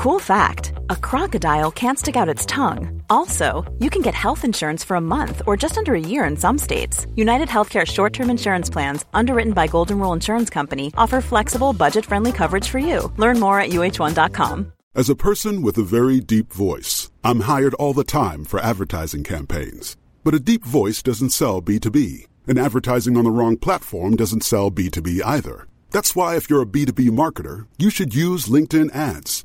Cool fact a crocodile can't stick out its tongue. Also, you can get health insurance for a month or just under a year in some states. United Healthcare short term insurance plans, underwritten by Golden Rule Insurance Company, offer flexible, budget friendly coverage for you. Learn more at uh1.com. As a person with a very deep voice, I'm hired all the time for advertising campaigns. But a deep voice doesn't sell B2B, and advertising on the wrong platform doesn't sell B2B either. That's why, if you're a B2B marketer, you should use LinkedIn ads.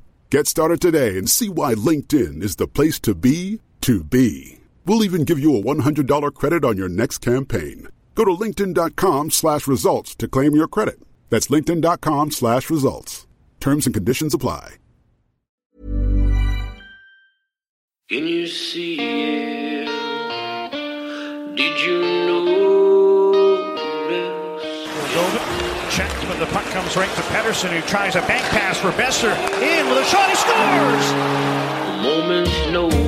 Get started today and see why LinkedIn is the place to be to be. We'll even give you a $100 credit on your next campaign. Go to linkedin.com slash results to claim your credit. That's linkedin.com slash results. Terms and conditions apply. Can you see it? Did you notice? Check, but the puck comes right to Pettersson, who tries a bank pass for Boeser. In with a shot, he scores! Moment's notice.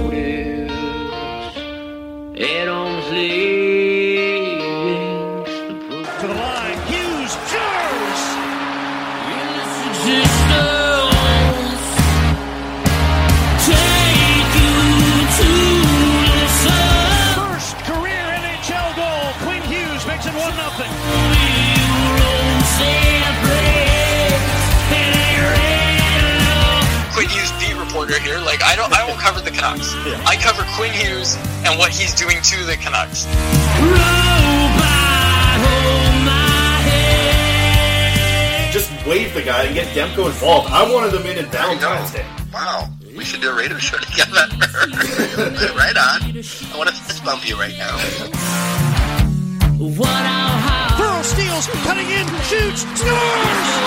Reporter here. Like I don't, I won't cover the Canucks. I cover Quinn Hughes and what he's doing to the Canucks. Just wave the guy and get Demko involved. I wanted them in in Valentine's Day. Wow, we should do a radio show together. right on. I want to fist bump you right now. Pearl steals, cutting in, shoots, scores!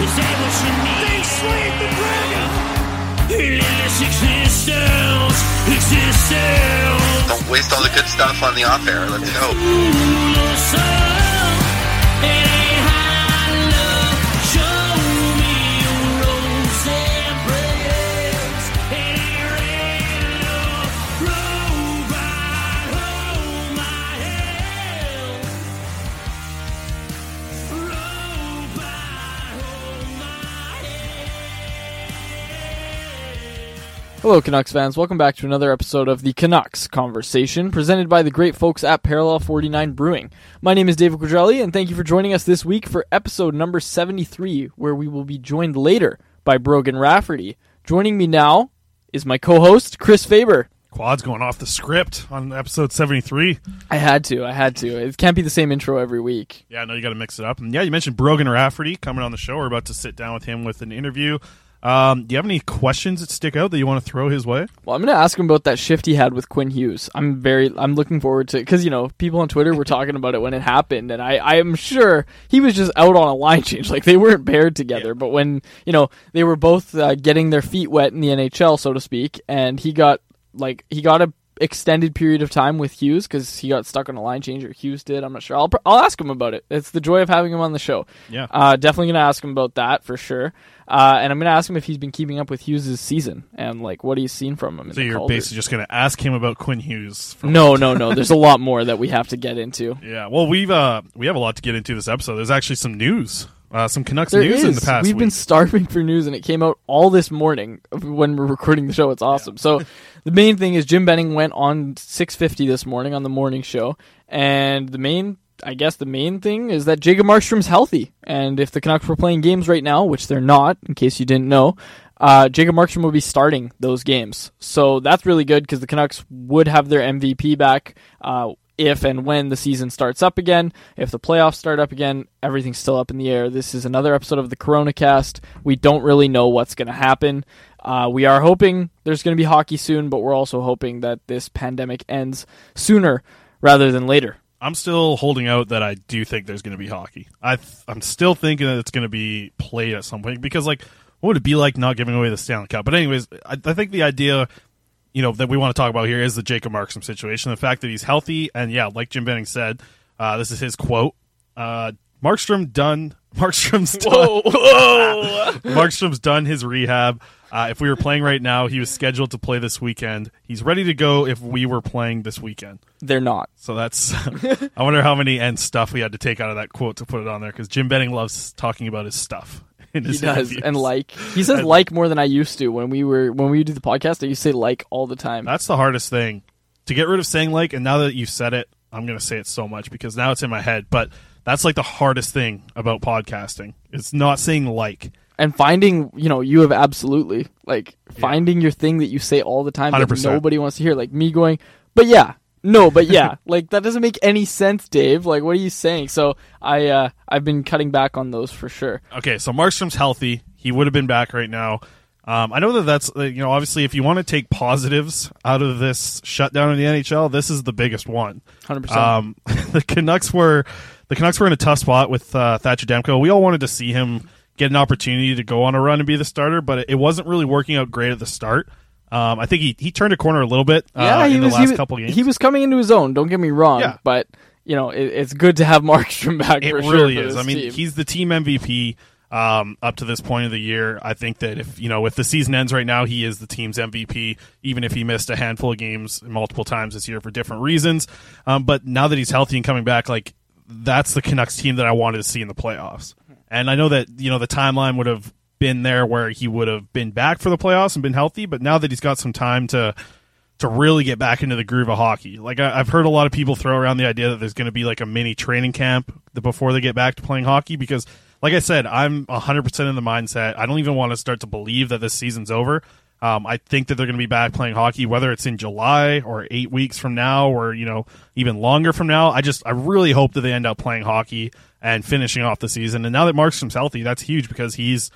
They slayed the dragon! Don't waste all the good stuff on the off air. Let's go. Hello, Canucks fans. Welcome back to another episode of the Canucks Conversation, presented by the great folks at Parallel 49 Brewing. My name is David Quadrelli, and thank you for joining us this week for episode number 73, where we will be joined later by Brogan Rafferty. Joining me now is my co-host, Chris Faber. Quad's going off the script on episode 73. I had to, I had to. It can't be the same intro every week. Yeah, no, you got to mix it up. And yeah, you mentioned Brogan Rafferty coming on the show. We're about to sit down with him with an interview. Um, do you have any questions that stick out that you want to throw his way? Well, I'm going to ask him about that shift he had with Quinn Hughes. I'm very, I'm looking forward to because you know people on Twitter were talking about it when it happened, and I, I am sure he was just out on a line change, like they weren't paired together. But when you know they were both uh, getting their feet wet in the NHL, so to speak, and he got like he got a extended period of time with Hughes because he got stuck on a line change or Hughes did. I'm not sure. I'll I'll ask him about it. It's the joy of having him on the show. Yeah. Uh, definitely gonna ask him about that for sure. Uh, and I'm gonna ask him if he's been keeping up with Hughes' season and like what he's seen from him. So you're Calder. basically just going to ask him about Quinn Hughes. No, no, no. There's a lot more that we have to get into. Yeah, well, we've uh, we have a lot to get into this episode. There's actually some news, uh, some Canucks There news is. in the past We've been starving for news, and it came out all this morning when we're recording the show. It's awesome. So the main thing is Jim Benning went on 6:50 this morning on the morning show, and the main, I guess, the main thing is that Jacob Markstrom's healthy, and if the Canucks were playing games right now, which they're not, in case you didn't know. Uh, Jacob Markstrom will be starting those games, so that's really good because the Canucks would have their MVP back uh, if and when the season starts up again. If the playoffs start up again, everything's still up in the air. This is another episode of the Corona Cast. We don't really know what's going to happen. Uh, we are hoping there's going to be hockey soon, but we're also hoping that this pandemic ends sooner rather than later. I'm still holding out that I do think there's going to be hockey. I th- I'm still thinking that it's going to be played at some point because like what would it be like not giving away the Stanley Cup? But anyways, I, I think the idea you know that we want to talk about here is the Jacob Markstrom situation. The fact that he's healthy and yeah, like Jim Benning said, uh, this is his quote. Uh, Markstrom done. Markstrom's done. Whoa, whoa. Markstrom's done his rehab. Uh, if we were playing right now, he was scheduled to play this weekend. He's ready to go if we were playing this weekend. They're not. So that's. I wonder how many end stuff we had to take out of that quote to put it on there because Jim Benning loves talking about his stuff. He does, interviews. and like he says, like more than I used to when we were when we do the podcast. I used to say like all the time. That's the hardest thing to get rid of saying like. And now that you've said it, I'm going to say it so much because now it's in my head. But that's like the hardest thing about podcasting. It's not saying like. and finding you know you have absolutely like finding your thing that you say all the time that 100%. nobody wants to hear like me going but yeah no but yeah like that doesn't make any sense dave like what are you saying so i uh i've been cutting back on those for sure Okay, so Markstrom's healthy. He would have been back right now. Um, I know that that's uh, you know obviously if you want to take positives out of this shutdown in the NHL, this is the biggest one. 100% Um, the Canucks were the Canucks were in a tough spot with uh, Thatcher Demko. We all wanted to see him get an opportunity to go on a run and be the starter, but it wasn't really working out great at the start. Um, I think he, he turned a corner a little bit uh, yeah in he the last he, was- couple games. he was coming into his own don't get me wrong Yeah. but you know it, it's good to have markstrom back It for sure really for is. I mean, team. he's the team MVP um, up to this point of the year. I think that if you know if the season ends right now, he is the team's MVP, even if he missed a handful of games multiple times this year for different reasons. Um, but now that he's healthy and coming back, like that's the Canucks team that I wanted to see in the playoffs. And I know that you know the timeline would have been there where he would have been back for the playoffs and been healthy, but now that he's got some time to to really get back into the groove of hockey. Like I, I've heard a lot of people throw around the idea that there's going to be like a mini training camp before they get back to playing hockey because, like I said, I'm 100% in the mindset. I don't even want to start to believe that this season's over. Um, I think that they're going to be back playing hockey, whether it's in July or eight weeks from now, or you know even longer from now. I just I really hope that they end up playing hockey and finishing off the season. And now that Markstrom's healthy, that's huge because he's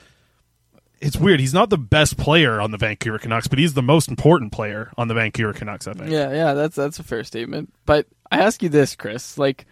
it's weird. He's not the best player on the Vancouver Canucks, but he's the most important player on the Vancouver Canucks. I think. Yeah, yeah, that's that's a fair statement. But I ask you this, Chris, like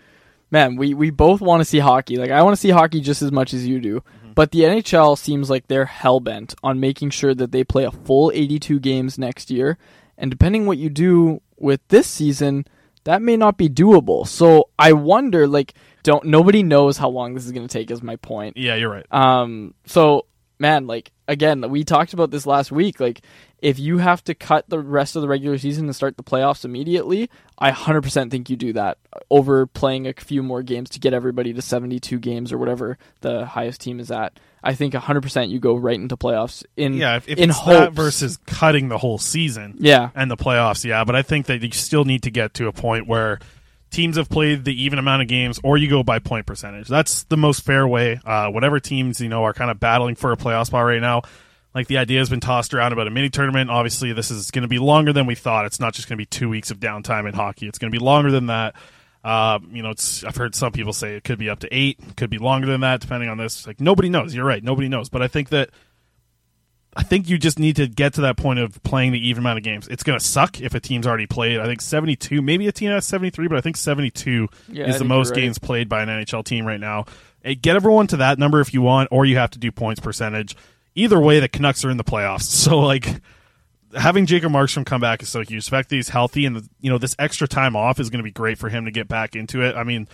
man, we, we both want to see hockey. Like I want to see hockey just as much as you do. But the NHL seems like they're hell bent on making sure that they play a full eighty two games next year. And depending what you do with this season, that may not be doable. So I wonder, like, don't nobody knows how long this is gonna take is my point. Yeah, you're right. Um, so man, like again, we talked about this last week. Like, if you have to cut the rest of the regular season and start the playoffs immediately, I 100% think you do that over playing a few more games to get everybody to 72 games or whatever the highest team is at. I think 100% you go right into playoffs in yeah, if, if in hopes that versus cutting the whole season, Yeah. and the playoffs, yeah. But I think that you still need to get to a point where teams have played the even amount of games, or you go by point percentage. That's the most fair way. Uh, whatever teams you know are kind of battling for a playoff spot right now. Like the idea has been tossed around about a mini tournament. Obviously, this is going to be longer than we thought. It's not just going to be two weeks of downtime in hockey. It's going to be longer than that. Uh, you know, it's I've heard some people say it could be up to eight, could be longer than that, depending on this. Like nobody knows. You're right, nobody knows. But I think that I think you just need to get to that point of playing the even amount of games. It's going to suck if a team's already played. I think 72, maybe a team has 73, but I think 72 Yeah, is the most right. games played by an NHL team right now. Eh, Get everyone to that number if you want, or you have to do points percentage. Either way, the Canucks are in the playoffs. So, like, having Jacob Markstrom come back is so huge. The fact that he's healthy and, you know, this extra time off is going to be great for him to get back into it. I mean,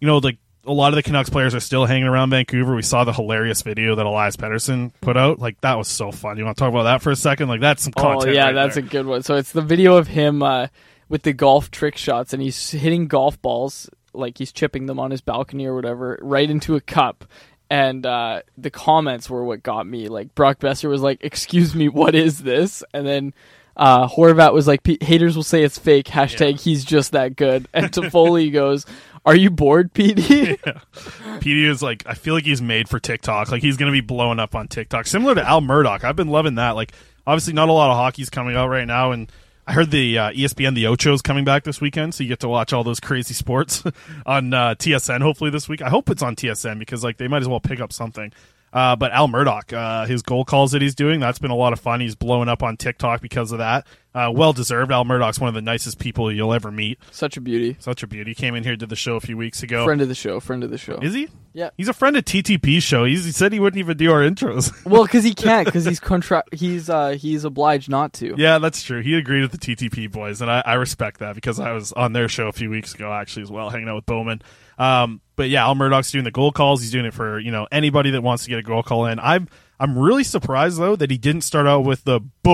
you know, like a lot of the Canucks players are still hanging around Vancouver. We saw the hilarious video that Elias Pettersson put out. Like that was so fun. You want to talk about that for a second? Like that's some Oh yeah, right that's there. a good one. So it's the video of him uh, with the golf trick shots, and he's hitting golf balls like he's chipping them on his balcony or whatever, right into a cup. And uh, the comments were what got me. Like Brock Boeser was like, "Excuse me, what is this?" And then uh, Horvat was like, "Haters will say it's fake." Hashtag He's just that good. And Toffoli goes, "Are you bored, PD?" PD is like I feel like he's made for TikTok. Like he's gonna be blowing up on TikTok, similar to Al Murdoch. I've been loving that. Like obviously not a lot of hockey's coming out right now, and I heard the uh, ESPN the Ocho's coming back this weekend, so you get to watch all those crazy sports on uh, TSN. Hopefully this week. I hope it's on TSN because like they might as well pick up something. Uh, but Al Murdoch, uh, his goal calls that he's doing, that's been a lot of fun. He's blowing up on TikTok because of that. Uh, well deserved. Al Murdoch's one of the nicest people you'll ever meet. Such a beauty. Such a beauty. Came in here, did the show a few weeks ago. Friend of the show. Friend of the show. Is he? Yeah. He's a friend of TTP's show. He's, he said he wouldn't even do our intros. Well, because he can't, because he's contra- he's uh he's obliged not to. yeah, that's true. He agreed with the TTP boys, and I, I respect that because I was on their show a few weeks ago actually as well, hanging out with Bowman. Um, but yeah, Al Murdoch's doing the goal calls. He's doing it for you know anybody that wants to get a goal call in. I'm I'm really surprised though that he didn't start out with the Bo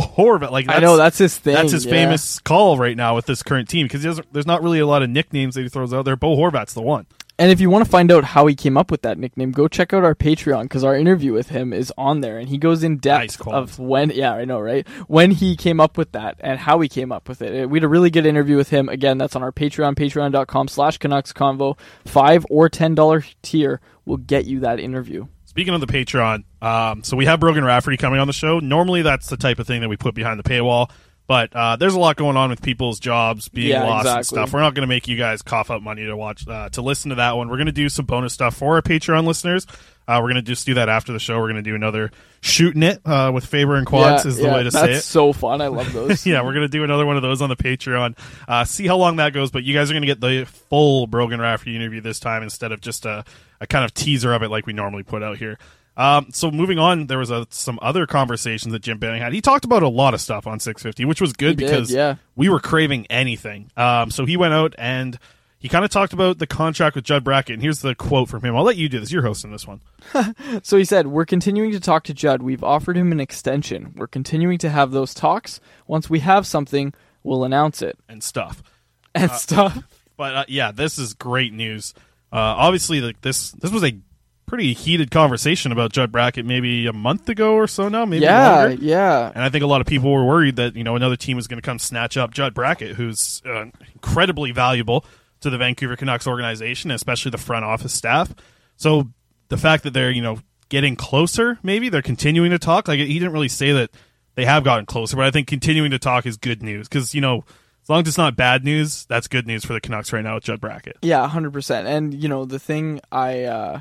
Horvat. Like I know that's his thing. That's his yeah. famous call right now with this current team because there's not really a lot of nicknames that he throws out there. Bo Horvat's the one. And if you want to find out how he came up with that nickname, go check out our Patreon because our interview with him is on there, and he goes in depth of when. Yeah, I know, right? When he came up with that and how he came up with it. We had a really good interview with him. Again, that's on our Patreon, Patreon.com/slash Canucks Convo. Five or ten dollar tier will get you that interview. Speaking of the Patreon, um, so we have Brogan Rafferty coming on the show. Normally, that's the type of thing that we put behind the paywall. But uh, there's a lot going on with people's jobs being Yeah, lost and stuff. We're not going to make you guys cough up money to watch uh, to listen to that one. We're going to do some bonus stuff for our Patreon listeners. Uh, we're going to just do that after the show. We're going to do another shooting it uh, with Faber and Quads Yeah, is the yeah, way to say it. so fun. I love those. yeah, we're gonna do another one of those on the Patreon. Uh, see how long that goes, but you guys are gonna get the full Brogan Rafferty interview this time instead of just a, a kind of teaser of it like we normally put out here. Um, so moving on, there was a, some other conversations that Jim Benning had. He talked about a lot of stuff on 650, which was good He did, because yeah. we were craving anything. Um, so he went out and he kind of talked about the contract with Judd Brackett. And here's the quote from him. I'll let you do this. You're hosting this one. So he said, We're continuing to talk to Judd. We've offered him an extension. We're continuing to have those talks. Once we have something, we'll announce it. and stuff. And stuff. But uh, yeah, this is great news. Uh, obviously, like this this was a pretty heated conversation about Judd Brackett maybe a month ago or so now, maybe Yeah, longer. yeah. And I think a lot of people were worried that you know another team was going to come snatch up Judd Brackett, who's uh, incredibly valuable to the Vancouver Canucks organization, especially the front office staff. So the fact that they're you know getting closer, maybe they're continuing to talk. Like he didn't really say that they have gotten closer, but I think continuing to talk is good news because you know as long as it's not bad news, that's good news for the Canucks right now with Judd Brackett. Yeah, hundred percent. And you know, the thing I uh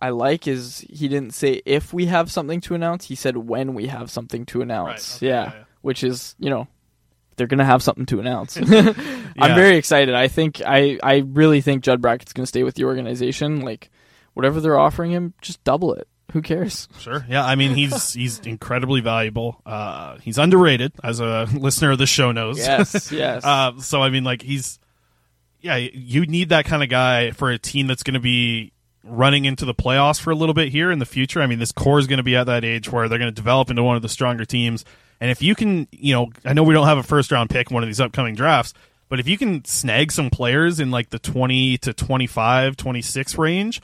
I like is he didn't say if we have something to announce, he said when we have something to announce. okay, yeah, yeah, yeah. Which is, you know, they're gonna have something to announce. I'm very excited. I think I I really think Judd Brackett's gonna stay with the organization. Like whatever they're offering him, just double it. Who cares? Sure. Yeah, I mean he's he's incredibly valuable. Uh, he's underrated, as a listener of the show knows. Yes, yes. Uh, so I mean, like he's yeah, you need that kind of guy for a team that's going to be running into the playoffs for a little bit here in the future. I mean, this core is going to be at that age where they're going to develop into one of the stronger teams. And if you can, you know, I know we don't have a first round pick in one of these upcoming drafts, but if you can snag some players in like the 20 to 25, 26 range,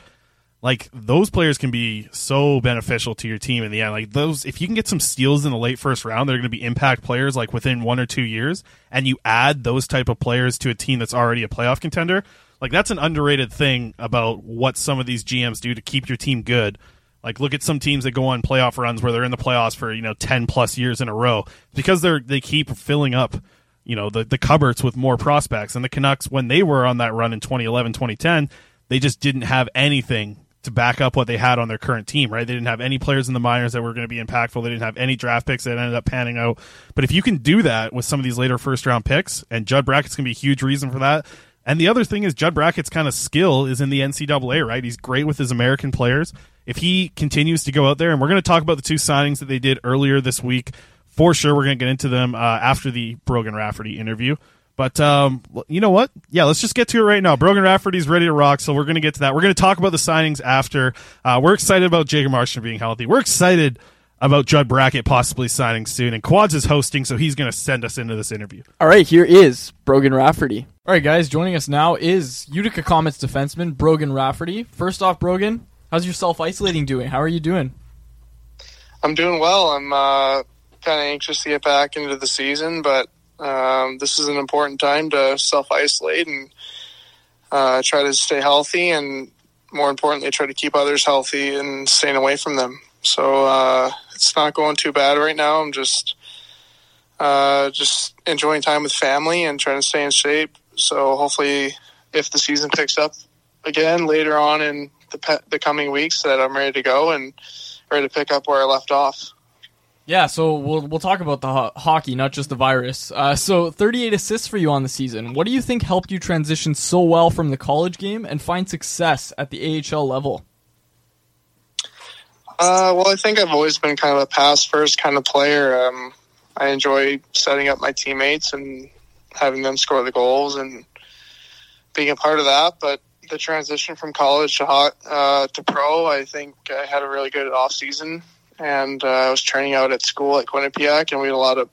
like those players can be so beneficial to your team in the end. Like those, if you can get some steals in the late first round, they're going to be impact players like within one or two years, and you add those type of players to a team that's already a playoff contender. Like that's an underrated thing about what some of these GMs do to keep your team good. Like look at some teams that go on playoff runs where they're in the playoffs for you know ten plus years in a row because they're they keep filling up you know the the cupboards with more prospects. And the Canucks when they were on that run in 2011, 2010, they just didn't have anything to back up what they had on their current team, right? They didn't have any players in the minors that were going to be impactful. They didn't have any draft picks that ended up panning out. But if you can do that with some of these later first round picks, and Judd Brackett's going to be a huge reason for that. And the other thing is Judd Brackett's kind of skill is in the NCAA, right? He's great with his American players. If he continues to go out there, and we're going to talk about the two signings that they did earlier this week, for sure. We're going to get into them uh, after the Brogan Rafferty interview. But um, you know what? Yeah, let's just get to it right now. Brogan Rafferty's ready to rock, so we're going to get to that. We're going to talk about the signings after. Uh, we're excited about Jacob Marshall being healthy. We're excited about Judd Brackett possibly signing soon, and Quads is hosting, so he's going to send us into this interview. All right, here is Brogan Rafferty. All right, guys, joining us now is Utica Comets defenseman Brogan Rafferty. First off, Brogan, how's your self isolating doing? How are you doing? I'm doing well. I'm uh, kind of anxious to get back into the season, but um, this is an important time to self isolate and uh, try to stay healthy, and more importantly, try to keep others healthy and staying away from them. So uh, it's not going too bad right now. I'm just uh, just enjoying time with family and trying to stay in shape. So hopefully, if the season picks up again later on in the pe- the coming weeks that I'm ready to go and ready to pick up where I left off. Yeah, so we'll we'll talk about the ho- hockey, not just the virus. Uh, so 38 assists for you on the season. What do you think helped you transition so well from the college game and find success at the AHL level? Uh, well, I think I've always been kind of a pass first kind of player. Um, I enjoy setting up my teammates and having them score the goals and being a part of that. But the transition from college to hot, uh, to pro, I think I had a really good off season, and uh, I was training out at school at Quinnipiac, and we had a lot of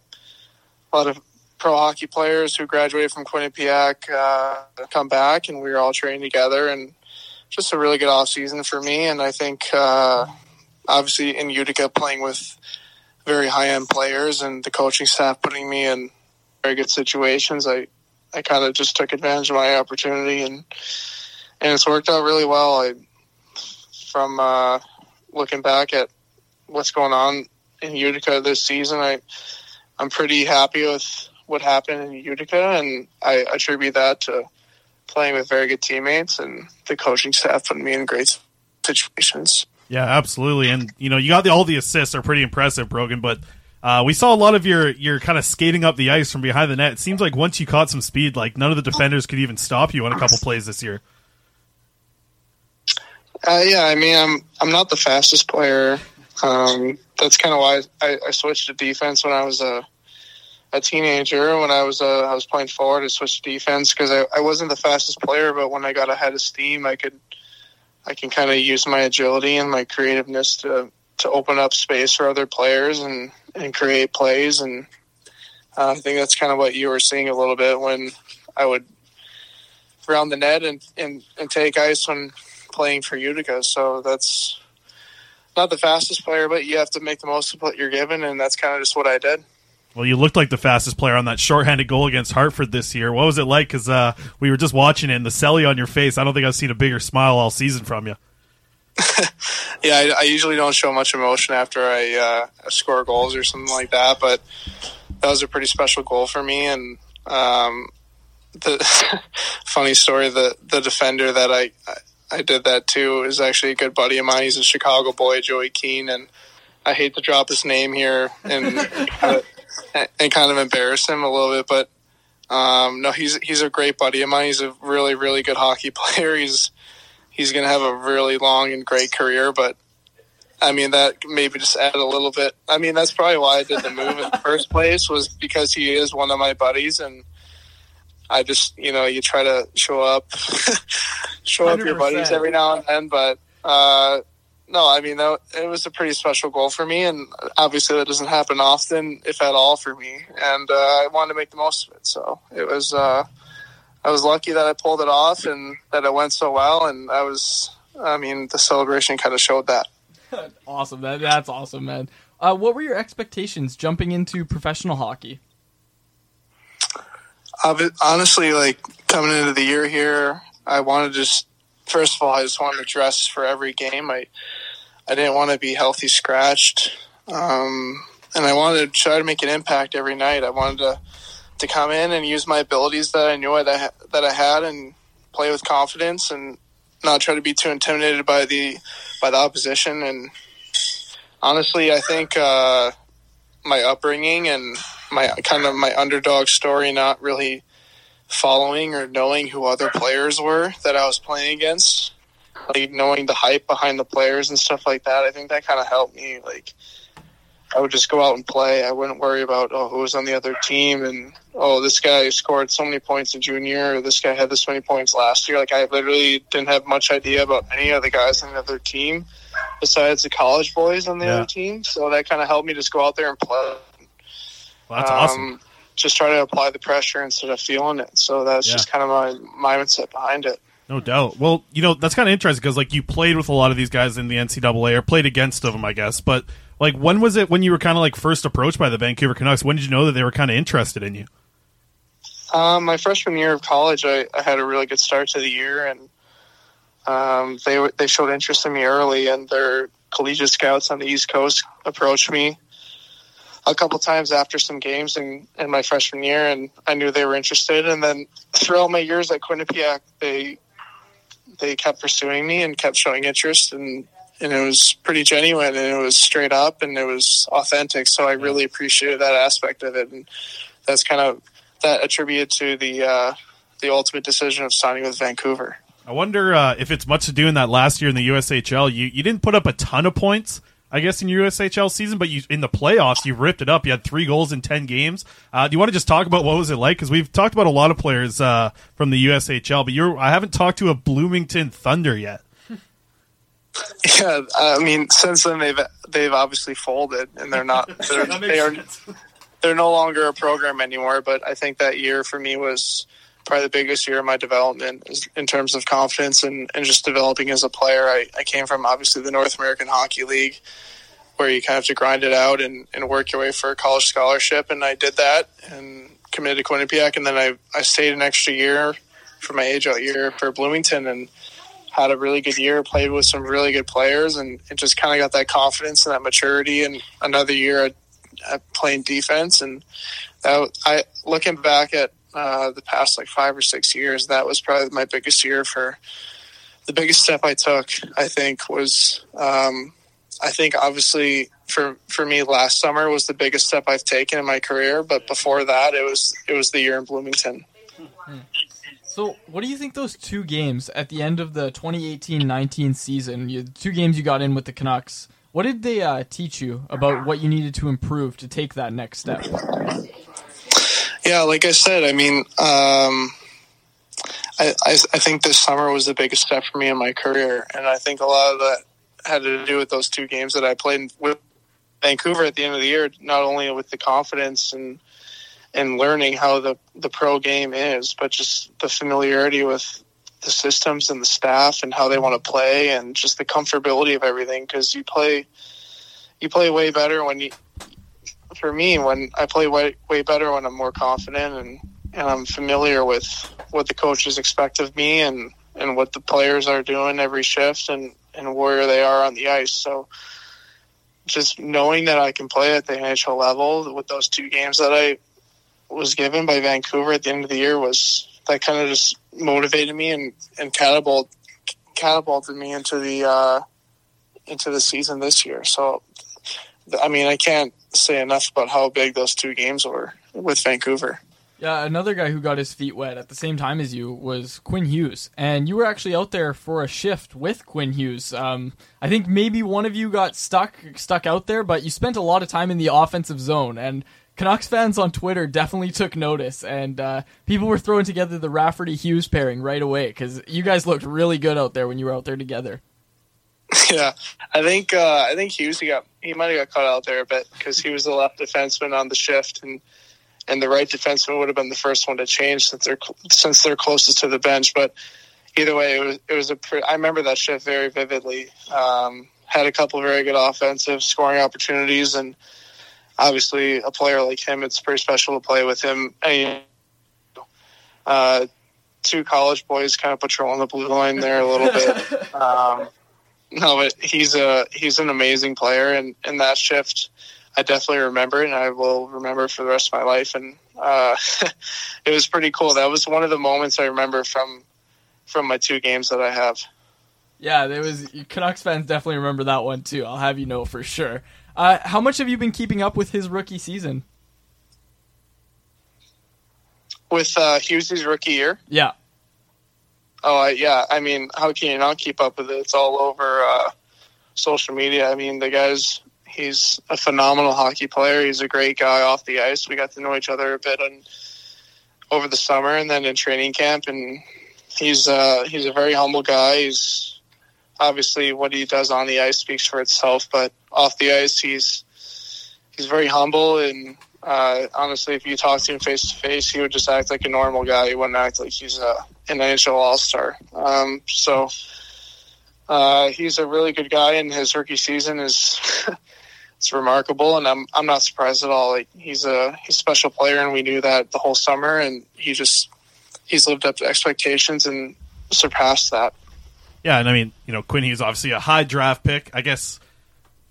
a lot of pro hockey players who graduated from Quinnipiac uh, come back, and we were all training together, and just a really good off season for me. And I think uh, obviously in Utica playing with very high end players and the coaching staff putting me in very good situations, I I kind of just took advantage of my opportunity and and it's worked out really well. I from uh, looking back at what's going on in Utica this season, I I'm pretty happy with what happened in Utica, and I attribute that to playing with very good teammates and the coaching staff putting me in great situations. Yeah, absolutely. And you know, you got the, all the assists are pretty impressive, Brogan. But uh, we saw a lot of your your kind of skating up the ice from behind the net. It seems like once you caught some speed, like none of the defenders could even stop you on a couple plays this year. Uh, yeah, I mean, I'm I'm not the fastest player. Um, that's kind of why I, I switched to defense when I was a a teenager. When I was uh, I was playing forward, I switched to defense because I, I wasn't the fastest player. But when I got ahead of steam, I could I can kind of use my agility and my creativeness to to open up space for other players and and create plays. And uh, I think that's kind of what you were seeing a little bit when I would round the net and and, and take ice when playing for Utica. So that's not the fastest player, but you have to make the most of what you're given, and that's kind of just what I did. Well, you looked like the fastest player on that shorthanded goal against Hartford this year. What was it like? Because uh, we were just watching it, and the celly on your face. I don't think I've seen a bigger smile all season from you. Yeah, I, I usually don't show much emotion after I uh, score goals or something like that, but that was a pretty special goal for me. And um, the funny story, the the defender that I I did that to is actually a good buddy of mine. He's a Chicago boy, Joey Keane, and I hate to drop his name here and of, and kind of embarrass him a little bit, but um, no, he's he's a great buddy of mine. He's a really really good hockey player. He's he's going to have a really long and great career, but I mean that maybe just add a little bit. I mean that's probably why I did the move in the first place was because he is one of my buddies and I just you know you try to show up show up your buddies every now and then, but uh, no, I mean that, it was a pretty special goal for me, and obviously that doesn't happen often, if at all, for me. And uh, I wanted to make the most of it, so it was. Uh, I was lucky that I pulled it off and that it went so well, and I was. I mean, the celebration kind of showed that. Awesome, that, that's awesome, man. Uh, what were your expectations jumping into professional hockey? Honestly, like coming into the year here, I wanted to just first of all, I just wanted to dress for every game. I I didn't want to be healthy scratched, um, and I wanted to try to make an impact every night. I wanted to to come in and use my abilities that I knew I, that I had and play with confidence and not try to be too intimidated by the by the opposition. And honestly, I think uh, my upbringing and my kind of my underdog story, not really following or knowing who other players were that I was playing against, like knowing the hype behind the players and stuff like that. I think that kind of helped me. Like I would just go out and play. I wouldn't worry about oh who was on the other team and oh this guy scored so many points in junior or this guy had this many points last year. Like I literally didn't have much idea about any of the guys on the other team besides the college boys on the Yeah. other team. So that kind of helped me just go out there and play. Well, that's Um, awesome. Just try to apply the pressure instead of feeling it. So that's Yeah. just kind of my mindset behind it. No doubt. Well, you know that's kind of interesting because like you played with a lot of these guys in the NCAA or played against them, I guess. But like, when was it when you were kind of like first approached by the Vancouver Canucks? When did you know that they were kind of interested in you? Um, my freshman year of college, I, I had a really good start to the year, and um, they they showed interest in me early, and their collegiate scouts on the East Coast approached me a couple times after some games in, in my freshman year, and I knew they were interested. And then throughout my years at Quinnipiac, they they kept pursuing me and kept showing interest and and it was pretty genuine and it was straight up and it was authentic. So I really appreciated that aspect of it, and that's kind of that attributed to the uh, the ultimate decision of signing with Vancouver. I wonder uh, if it's much to do in that last year in the USHL. You you didn't put up a ton of points, I guess, in your USHL season, but you in the playoffs you ripped it up. You had three goals in ten games. Uh, do you want to just talk about what was it like? Because we've talked about a lot of players uh, from the USHL, but you're I haven't talked to a Bloomington Thunder yet. Yeah, I mean, since then they've they've obviously folded and they're not they're, they are they're no longer a program anymore. But I think that year for me was probably the biggest year of my development in terms of confidence and, and just developing as a player. I, I came from obviously the North American Hockey League where you kind of have to grind it out and, and work your way for a college scholarship. And I did that and committed to Quinnipiac. And then I, I stayed an extra year for my age out year for Bloomington and had a really good year, played with some really good players, and just kind of got that confidence and that maturity. And another year at, at playing defense, and that I looking back at uh, the past like five or six years, that was probably my biggest year for the biggest step I took. I think was um, I think obviously for for me last summer was the biggest step I've taken in my career, but before that it was it was the year in Bloomington. So, what do you think those two games at the end of the 2018-19 season, you, two games you got in with the Canucks, what did they uh, teach you about what you needed to improve to take that next step? Yeah, like I said, I mean, um, I, I, I think this summer was the biggest step for me in my career, and I think a lot of that had to do with those two games that I played with Vancouver at the end of the year. Not only with the confidence and and learning how the the pro game is, but just the familiarity with the systems and the staff and how they want to play, and just the comfortability of everything. Because you play you play way better when you for me when I play way way better when I'm more confident and and I'm familiar with what the coaches expect of me and and what the players are doing every shift and and where they are on the ice. So just knowing that I can play at the NHL level with those two games that I was given by Vancouver at the end of the year was that kind of just motivated me and and catapult catapulted me into the uh, into the season this year. So I mean, I can't say enough about how big those two games were with Vancouver. Yeah, another guy who got his feet wet at the same time as you was Quinn Hughes, and you were actually out there for a shift with Quinn Hughes. Um, I think maybe one of you got stuck stuck out there, but you spent a lot of time in the offensive zone, and Canucks fans on Twitter definitely took notice, and uh, people were throwing together the Rafferty Hughes pairing right away because you guys looked really good out there when you were out there together. yeah, I think uh, I think Hughes he got he might have got caught out there a bit because he was the left defenseman on the shift, and and the right defenseman would have been the first one to change since they're since they're closest to the bench. But either way, it was it was a pre- I remember that shift very vividly. Um, had a couple very good offensive scoring opportunities, and obviously a player like him, it's pretty special to play with him. And, uh, two college boys kind of patrolling the blue line there a little bit. Um, no, but he's a he's an amazing player, and in that shift, I definitely remember it, and I will remember it for the rest of my life. And uh, it was pretty cool. That was one of the moments I remember from from my two games that I have. Yeah, there was Canucks fans definitely remember that one too. I'll have you know for sure. Uh, how much have you been keeping up with his rookie season? With uh, Hughes' rookie year, Yeah, oh I, yeah, I mean, how can you not keep up with it? It's all over uh, social media. I mean, the guy's he's a phenomenal hockey player. He's a great guy off the ice. We got to know each other a bit on over the summer and then in training camp, and he's uh, he's a very humble guy. He's obviously what he does on the ice speaks for itself, but off the ice, he's he's very humble and. Uh, honestly, if you talk to him face to face, he would just act like a normal guy. He wouldn't act like he's a, an NHL All Star. Um, so uh, he's a really good guy, and his rookie season is it's remarkable, and I'm I'm not surprised at all. Like he's a he's a special player, and we knew that the whole summer, and he just he's lived up to expectations and surpassed that. Yeah, and I mean, you know, Quinn Hughes obviously a high draft pick. I guess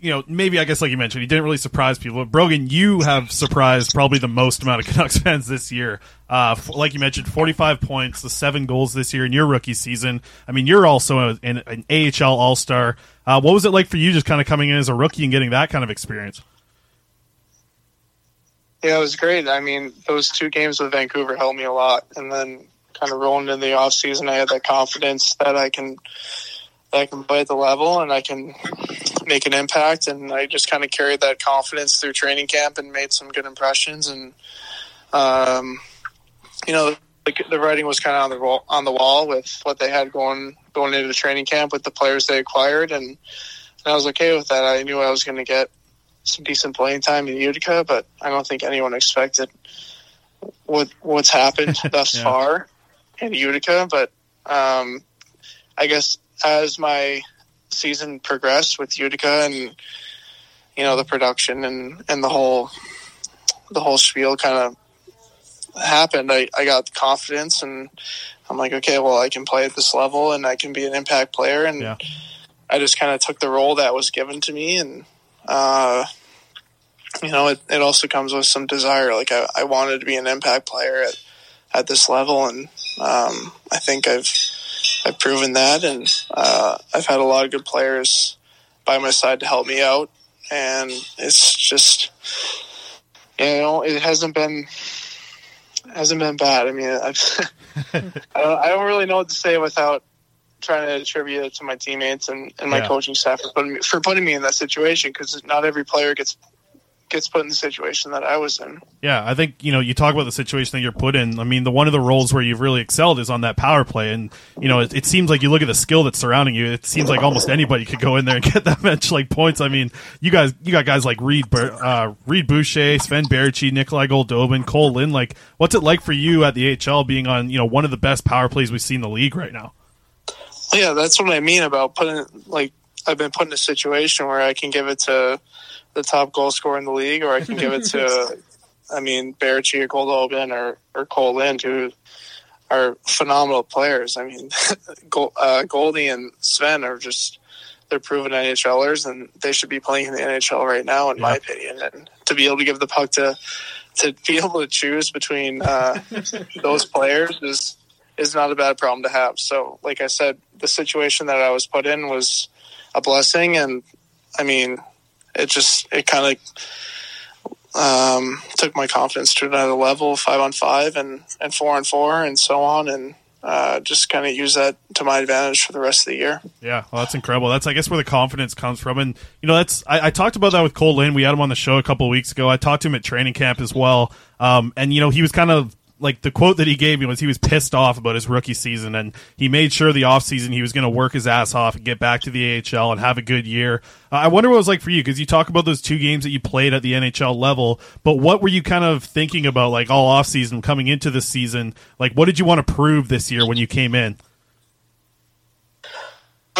you know, maybe I guess like you mentioned, he didn't really surprise people. But Brogan, you have surprised probably the most amount of Canucks fans this year. Uh, f- like you mentioned, 45 points, the seven goals this year in your rookie season. I mean, you're also a, an, an AHL All Star. Uh, what was it like for you just kind of coming in as a rookie and getting that kind of experience? Yeah, it was great. I mean, those two games with Vancouver helped me a lot, and then kind of rolling into the off season, I had that confidence that I can that I can play at the level and I can make an impact. And I just kind of carried that confidence through training camp and made some good impressions. And um, you know, the, the writing was kind of on the wall, on the wall with what they had going going into the training camp with the players they acquired, and, and I was okay with that. I knew I was going to get some decent playing time in Utica, but I don't think anyone expected what what's happened thus Yeah. far in Utica. But um, I guess as my season progressed with Utica and you know the production and and the whole the whole spiel kind of happened, I, I got confidence and I'm like, okay, well, I can play at this level and I can be an impact player. And Yeah. I just kind of took the role that was given to me. And, uh, you know, it, it also comes with some desire. Like I, I wanted to be an impact player at, at this level. And, um, I think I've, I've proven that. And, uh, I've had a lot of good players by my side to help me out. And it's just, you know, it hasn't been, hasn't been bad. I mean, I've, I, don't, I don't really know what to say without trying to attribute it to my teammates and, and my Yeah. coaching staff for putting me, for putting me in that situation because not every player gets gets put in the situation that I was in. Yeah, I think you know you talk about the situation that you're put in. I mean, the one of the roles where you've really excelled is on that power play, and you know it, it seems like you look at the skill that's surrounding you. It seems like almost anybody could go in there and get that much like points. I mean, you guys, you got guys like Reid, uh, Reid Boucher, Sven Baertschi, Nikolai Goldobin, Kole Lind. Like, what's it like for you at the AHL being on you know one of the best power plays we've seen in the league right now? Yeah, that's what I mean about putting like I've been put in a situation where I can give it to the top goal scorer in the league, or I can give it to, I mean, Baertschi or Goldobin or or Kole Lind, who are phenomenal players. I mean, Gold, uh, Goldie and Sven are just they're proven NHLers, and they should be playing in the NHL right now, in my opinion. And to be able to give the puck to to be able to choose between uh, those players is is not a bad problem to have. So, like I said, the situation that I was put in was a blessing, and I mean, it just it kind of um, took my confidence to another level, five on five, and and four on four, and so on, and uh, just kind of use that to my advantage for the rest of the year. Yeah, well, that's incredible. That's I guess where the confidence comes from, and you know that's I, I talked about that with Kole Lind. We had him on the show a couple weeks ago. I talked to him at training camp as well, um, and you know he was kind of like the quote that he gave me was he was pissed off about his rookie season, and he made sure the offseason he was going to work his ass off and get back to the AHL and have a good year. Uh, I wonder what it was like for you because you talk about those two games that you played at the NHL level, but what were you kind of thinking about like all offseason coming into this season? Like what did you want to prove this year when you came in?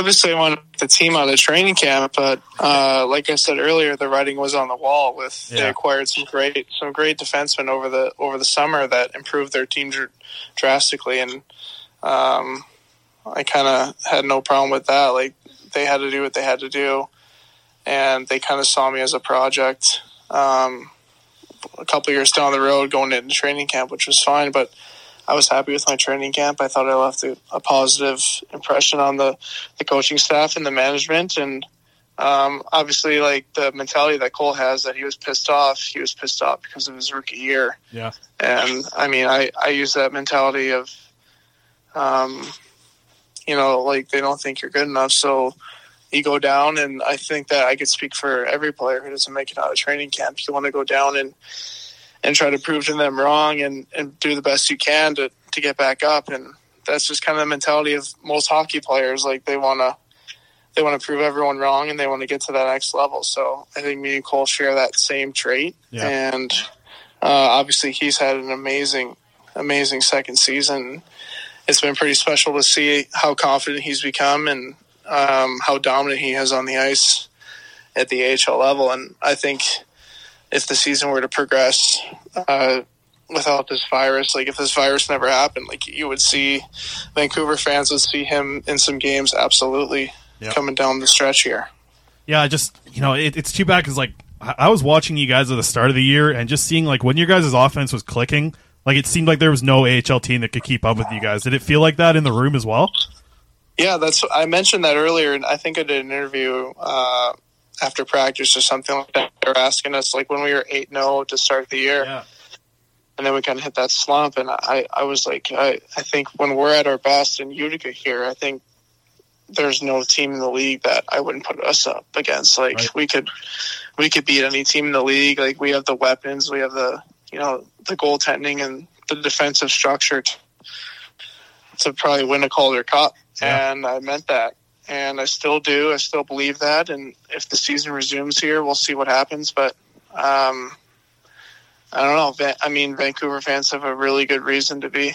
Obviously I want the team out of training camp, but uh, like I said earlier, the writing was on the wall. With they acquired some great some great defensemen over the over the summer that improved their team dr- drastically, and um, I kind of had no problem with that. Like they had to do what they had to do, and they kind of saw me as a project. Um, a couple years down the road, going into training camp, which was fine, but I was happy with my training camp. I thought I left a, a positive impression on the, the coaching staff and the management. And um, obviously, like the mentality that Kole has that he was pissed off, he was pissed off because of his rookie year. Yeah. And I mean, I, I use that mentality of, um, you know, like they don't think you're good enough. So you go down, and I think that I could speak for every player who doesn't make it out of training camp. You want to go down and and try to prove to them wrong and, and do the best you can to, to get back up. And that's just kind of the mentality of most hockey players. Like they want to, they want to prove everyone wrong and they want to get to that next level. So I think me and Kole share that same trait. Yeah. And uh, obviously he's had an amazing, amazing second season. It's been pretty special to see how confident he's become and um, how dominant he is on the ice at the AHL level. And I think if the season were to progress uh, without this virus, like if this virus never happened, like you would see Vancouver fans would see him in some games absolutely Yeah. coming down the stretch here. Yeah, just you know it, it's too bad because like I I was watching you guys at the start of the year and just seeing like when your guys' offense was clicking, like it seemed like there was no AHL team that could keep up with you guys. Did it feel like that in the room as well? Yeah, that's I mentioned that earlier, and I think I did an interview uh, after practice or something like that. They're asking us like when we were eight 0 to start the year, Yeah. and then we kind of hit that slump. And I, I was like, I, I think when we're at our best in Utica here, I think there's no team in the league that I wouldn't put us up against. Like Right. we could, we could beat any team in the league. Like we have the weapons, we have the, you know, the goaltending and the defensive structure to, to probably win a Calder Cup. Yeah. And I meant that. And I still do. I still believe that. And if the season resumes here, we'll see what happens. But um, I don't know. I mean, Vancouver fans have a really good reason to be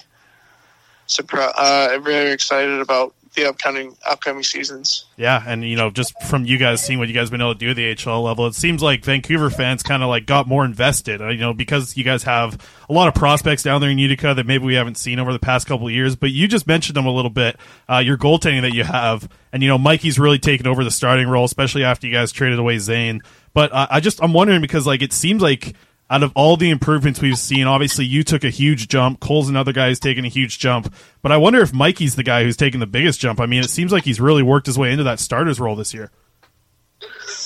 surprised. Uh, very excited about the upcoming upcoming seasons. Yeah, and you know, just from you guys seeing what you guys been able to do at the HL level, it seems like Vancouver fans kind of like got more invested. uh, You know, because you guys have a lot of prospects down there in Utica that maybe we haven't seen over the past couple of years. But you just mentioned them a little bit. Uh, your goaltending that you have, and you know, Mikey's really taken over the starting role, especially after you guys traded away Zane. But uh, I just I'm wondering because like it seems like out of all the improvements we've seen, obviously you took a huge jump. Kole's another guy who's taken a huge jump. But I wonder if Mikey's the guy who's taken the biggest jump. I mean, it seems like he's really worked his way into that starter's role this year.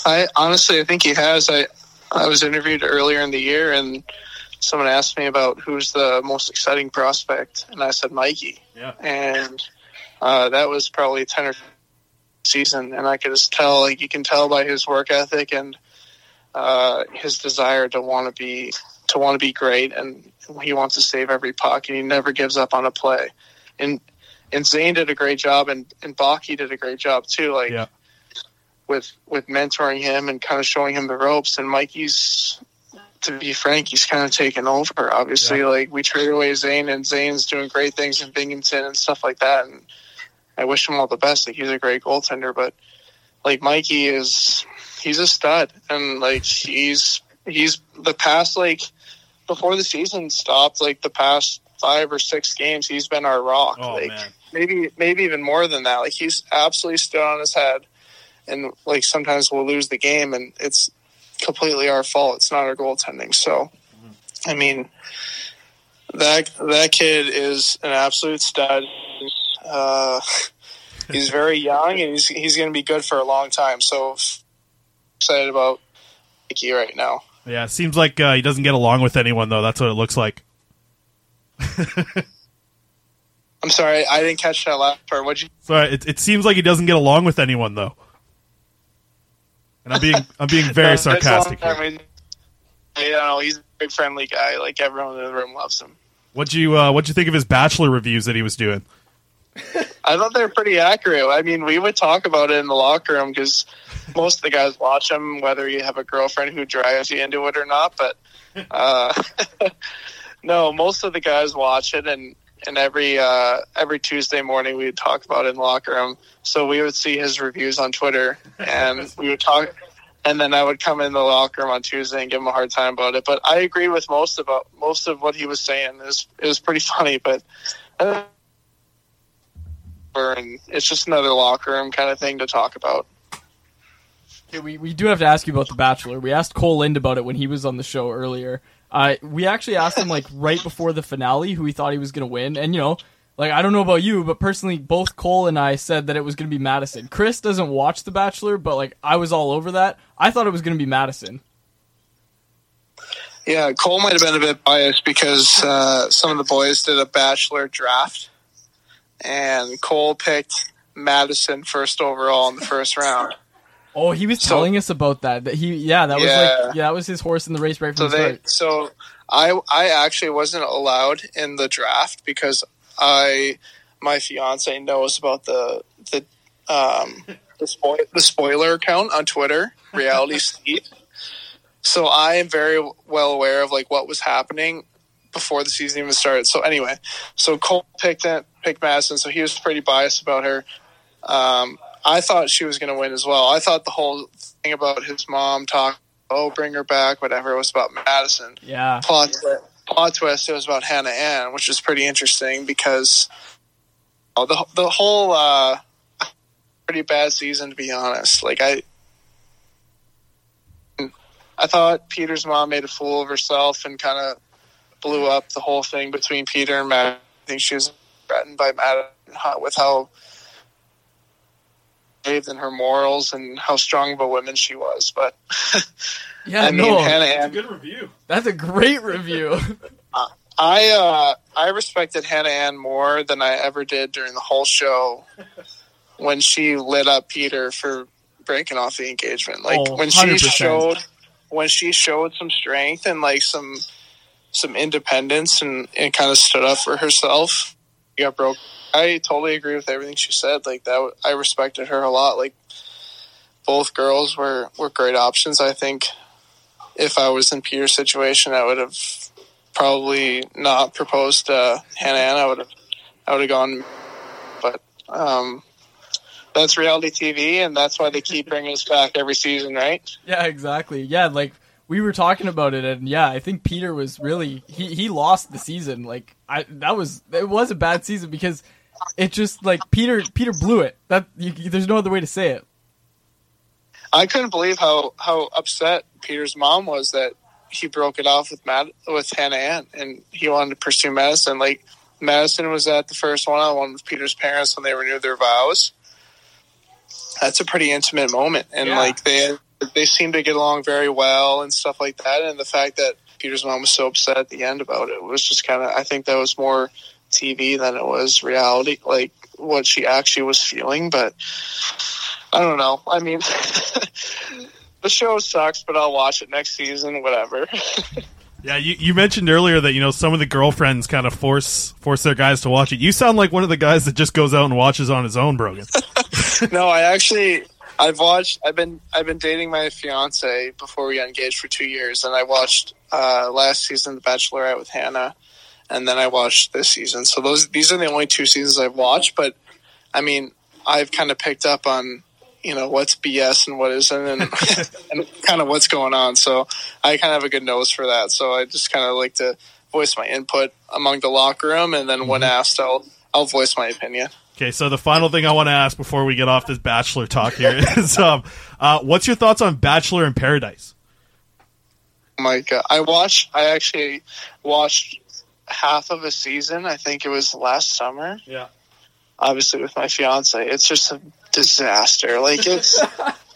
I honestly, I think he has. I I was interviewed earlier in the year, and someone asked me about who's the most exciting prospect, and I said Mikey. Yeah. and uh, that was probably ten or season, and I could just tell, like you can tell by his work ethic and uh, his desire to want to be to want to be great, and he wants to save every puck, and he never gives up on a play. And and Zane did a great job, and and Baki did a great job too. Like Yeah. with with mentoring him and kind of showing him the ropes. And Mikey's, to be frank, he's kind of taken over. Obviously, Yeah. like we traded away Zane, and Zane's doing great things in Binghamton and stuff like that. And I wish him all the best. Like he's a great goaltender, but like Mikey is, he's a stud, and like he's he's the past like before the season stopped, like the past five or six games, he's been our rock. Oh like man. maybe maybe even more than that. Like he's absolutely stood on his head, and like sometimes we'll lose the game, and it's completely our fault. It's not our goaltending. So, I mean, that that kid is an absolute stud. Uh, he's very young, and he's he's going to be good for a long time. So excited about Mickey right now. Yeah, it seems like uh, he doesn't get along with anyone though. That's what it looks like. I'm sorry, I didn't catch that last part. What'd you? So it, it seems like he doesn't get along with anyone though. And I'm being I'm being very long sarcastic here. I don't know. He's a big friendly guy. Like everyone in the room loves him. What'd you uh, what'd you think of his bachelor reviews that he was doing? I thought they were pretty accurate. I mean, we would talk about it in the locker room because most of the guys watch them, whether you have a girlfriend who drives you into it or not. But uh, no, most of the guys watch it, and and every uh, every Tuesday morning we would talk about it in the locker room. So we would see his reviews on Twitter, and we would talk. And then I would come in the locker room on Tuesday and give him a hard time about it. But I agree with most about most of what he was saying. It was, it was pretty funny, but. Uh, and it's just another locker room kind of thing to talk about. Yeah, we, we do have to ask you about The Bachelor. We asked Kole Lind about it when he was on the show earlier. Uh, we actually asked him like right before the finale who he thought he was going to win, and you know, like I don't know about you, but personally, both Kole and I said that it was going to be Madison. Chris doesn't watch The Bachelor, but like I was all over that. I thought it was going to be Madison. Yeah, Kole might have been a bit biased because uh, some of the boys did a bachelor draft, and Kole picked Madison first overall in the first round. Oh, he was So- telling us about that. That he, yeah, that was Yeah. like, yeah, that was his horse in the race right So from the they, start. so I, I actually wasn't allowed in the draft because I, my fiance knows about the the um the, spoil, the spoiler account on Twitter, Reality Steve. So I am very well aware of like what was happening before the season even started. So anyway, so Kole picked it, picked Madison, so he was pretty biased about her. Um, I thought she was going to win as well. I thought the whole thing about his mom talk, oh, bring her back, whatever, it was about Madison. Yeah, Plot, plot twist, it was about Hannah Ann, which was pretty interesting because oh, the the whole uh, pretty bad season to be honest. Like I, I thought Peter's mom made a fool of herself and kind of blew up the whole thing between Peter and Matt. I think she was threatened by Matt how- with how brave in her morals and how strong of a woman she was. But Yeah, I mean, no, Hannah Ann, Good review. that's a great review. I uh, I respected Hannah Ann more than I ever did during the whole show when she lit up Peter for breaking off the engagement. Like Oh, when she 100%. showed when she showed some strength and like some some independence and, and kind of stood up for herself. Got broke. I totally agree with everything she said. Like that, I respected her a lot. Like both girls were were great options. I think if I was in Peter's situation, I would have probably not proposed to Hannah Ann. I would have I would have gone, but um, that's reality TV, and that's why they keep bringing us back every season, right? Yeah, exactly. Yeah, like we were talking about it, and yeah, I think Peter was really he he lost the season. Like I that was it was a bad season because it just like Peter Peter blew it. That you, there's no other way to say it. I couldn't believe how how upset Peter's mom was that he broke it off with Matt with Hannah Ann, and he wanted to pursue medicine. Like Madison was at the first one on one with Peter's parents when they renewed their vows. That's a pretty intimate moment, and Yeah. like they they seem to get along very well and stuff like that. And the fact that Peter's mom was so upset at the end about it was just kind of I think that was more TV than it was reality, like what she actually was feeling. But I don't know. I mean, the show sucks, but I'll watch it next season, whatever. Yeah, you, you mentioned earlier that you know some of the girlfriends kind of force force their guys to watch it. You sound like one of the guys that just goes out and watches on his own, Brogan. no, I actually I've watched I've been I've been dating my fiance before we got engaged for two years and I watched uh last season The Bachelorette with Hannah and then I watched this season. So those these are the only two seasons I've watched, but I mean I've kind of picked up on you know what's BS and what isn't, and, and kind of what's going on. So I kind of have a good nose for that. So I just kind of like to voice my input among the locker room, and then when asked, I'll I'll voice my opinion. Okay, so the final thing I want to ask before we get off this Bachelor talk here is, um, uh, what's your thoughts on Bachelor in Paradise? my god i watched i actually watched half of a season i think it was last summer Yeah. obviously with my fiance it's just a disaster like it's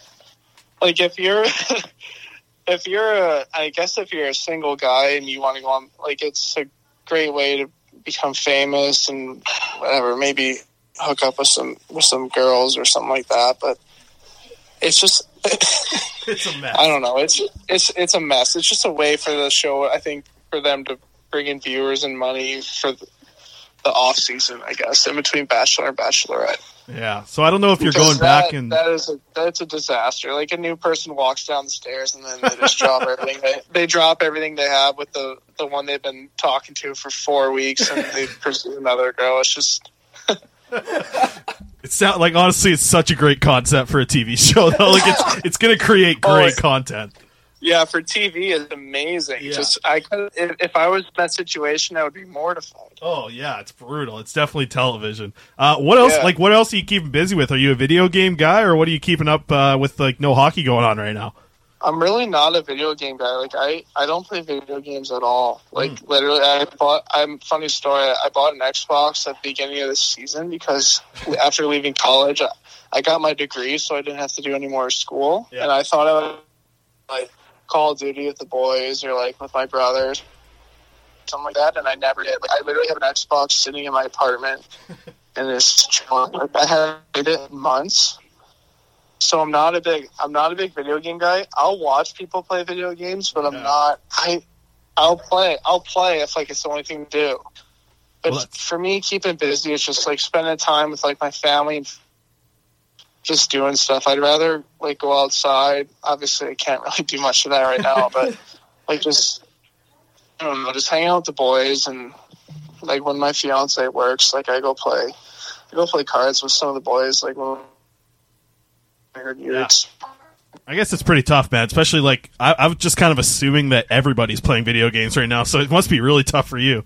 like if you're if you're a i guess if you're a single guy and you want to go on like it's a great way to become famous and whatever maybe hook up with some with some girls or something like that but it's just It's a mess. I don't know. It's it's it's a mess. It's just a way for the show. I think for them to bring in viewers and money for the, the off season. I guess in between Bachelor and Bachelorette. Yeah, so I don't know if you're Because going back that- and that is a that's a disaster. Like a new person walks down the stairs and then they just drop everything. They, they drop everything they have with the the one they've been talking to for four weeks and they pursue another girl. It's just it sound like honestly, it's such a great concept for a TV show. Though, like it's it's going to create Oh, great it's- content. yeah for TV. It's amazing. Yeah. Just I could if, if I was in that situation, I would be mortified. Oh yeah, it's brutal. It's definitely television. Uh, what else? Yeah. Like, what else are you keeping busy with? Are you a video game guy, or what are you keeping up uh, with? Like, no hockey going on right now. I'm really not a video game guy. Like I, I don't play video games at all. Like hmm. literally, I bought. I'm funny story. I bought an Xbox at the beginning of this season because after leaving college, I, I got my degree, so I didn't have to do any more school. Yeah. And I thought I would like Call of Duty with the boys or like with my brothers, something like that. And I never did. Like I literally have an Xbox sitting in my apartment, and it's chilling. Like I haven't played it in months. So I'm not a big I'm not a big video game guy. I'll watch people play video games, but I'm not I I'll play I'll play if like it's the only thing to do. But Well, for me keeping busy is just like spending time with like my family and just doing stuff. I'd rather like go outside. Obviously I can't really do much of that right now, but like just I don't know, just hang out with the boys and like when my fiance works, like I go play I go play cards with some of the boys, like when I heard you. Yeah. It's I guess it's pretty tough, man. Especially like I, I was just kind of assuming that everybody's playing video games right now, so it must be really tough for you.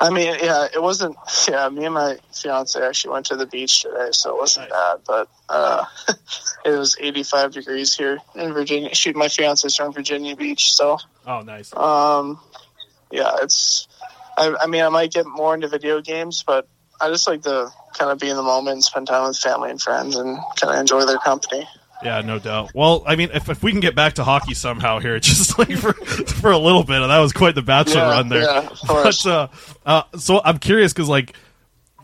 I mean, yeah, it wasn't. Yeah, me and my fiance actually went to the beach today, so it wasn't bad. But uh, it was 85 degrees here in Virginia. Shoot, my fiance's from Virginia Beach, so Oh, nice. um, yeah, it's. I, I mean, I might get more into video games, but I just like to kind of be in the moment and spend time with family and friends and kind of enjoy their company. Yeah, no doubt. Well, I mean, if, if we can get back to hockey somehow here, just like for for a little bit, that was quite the bachelor Yeah, run there. yeah. But, uh, uh, so I'm curious because like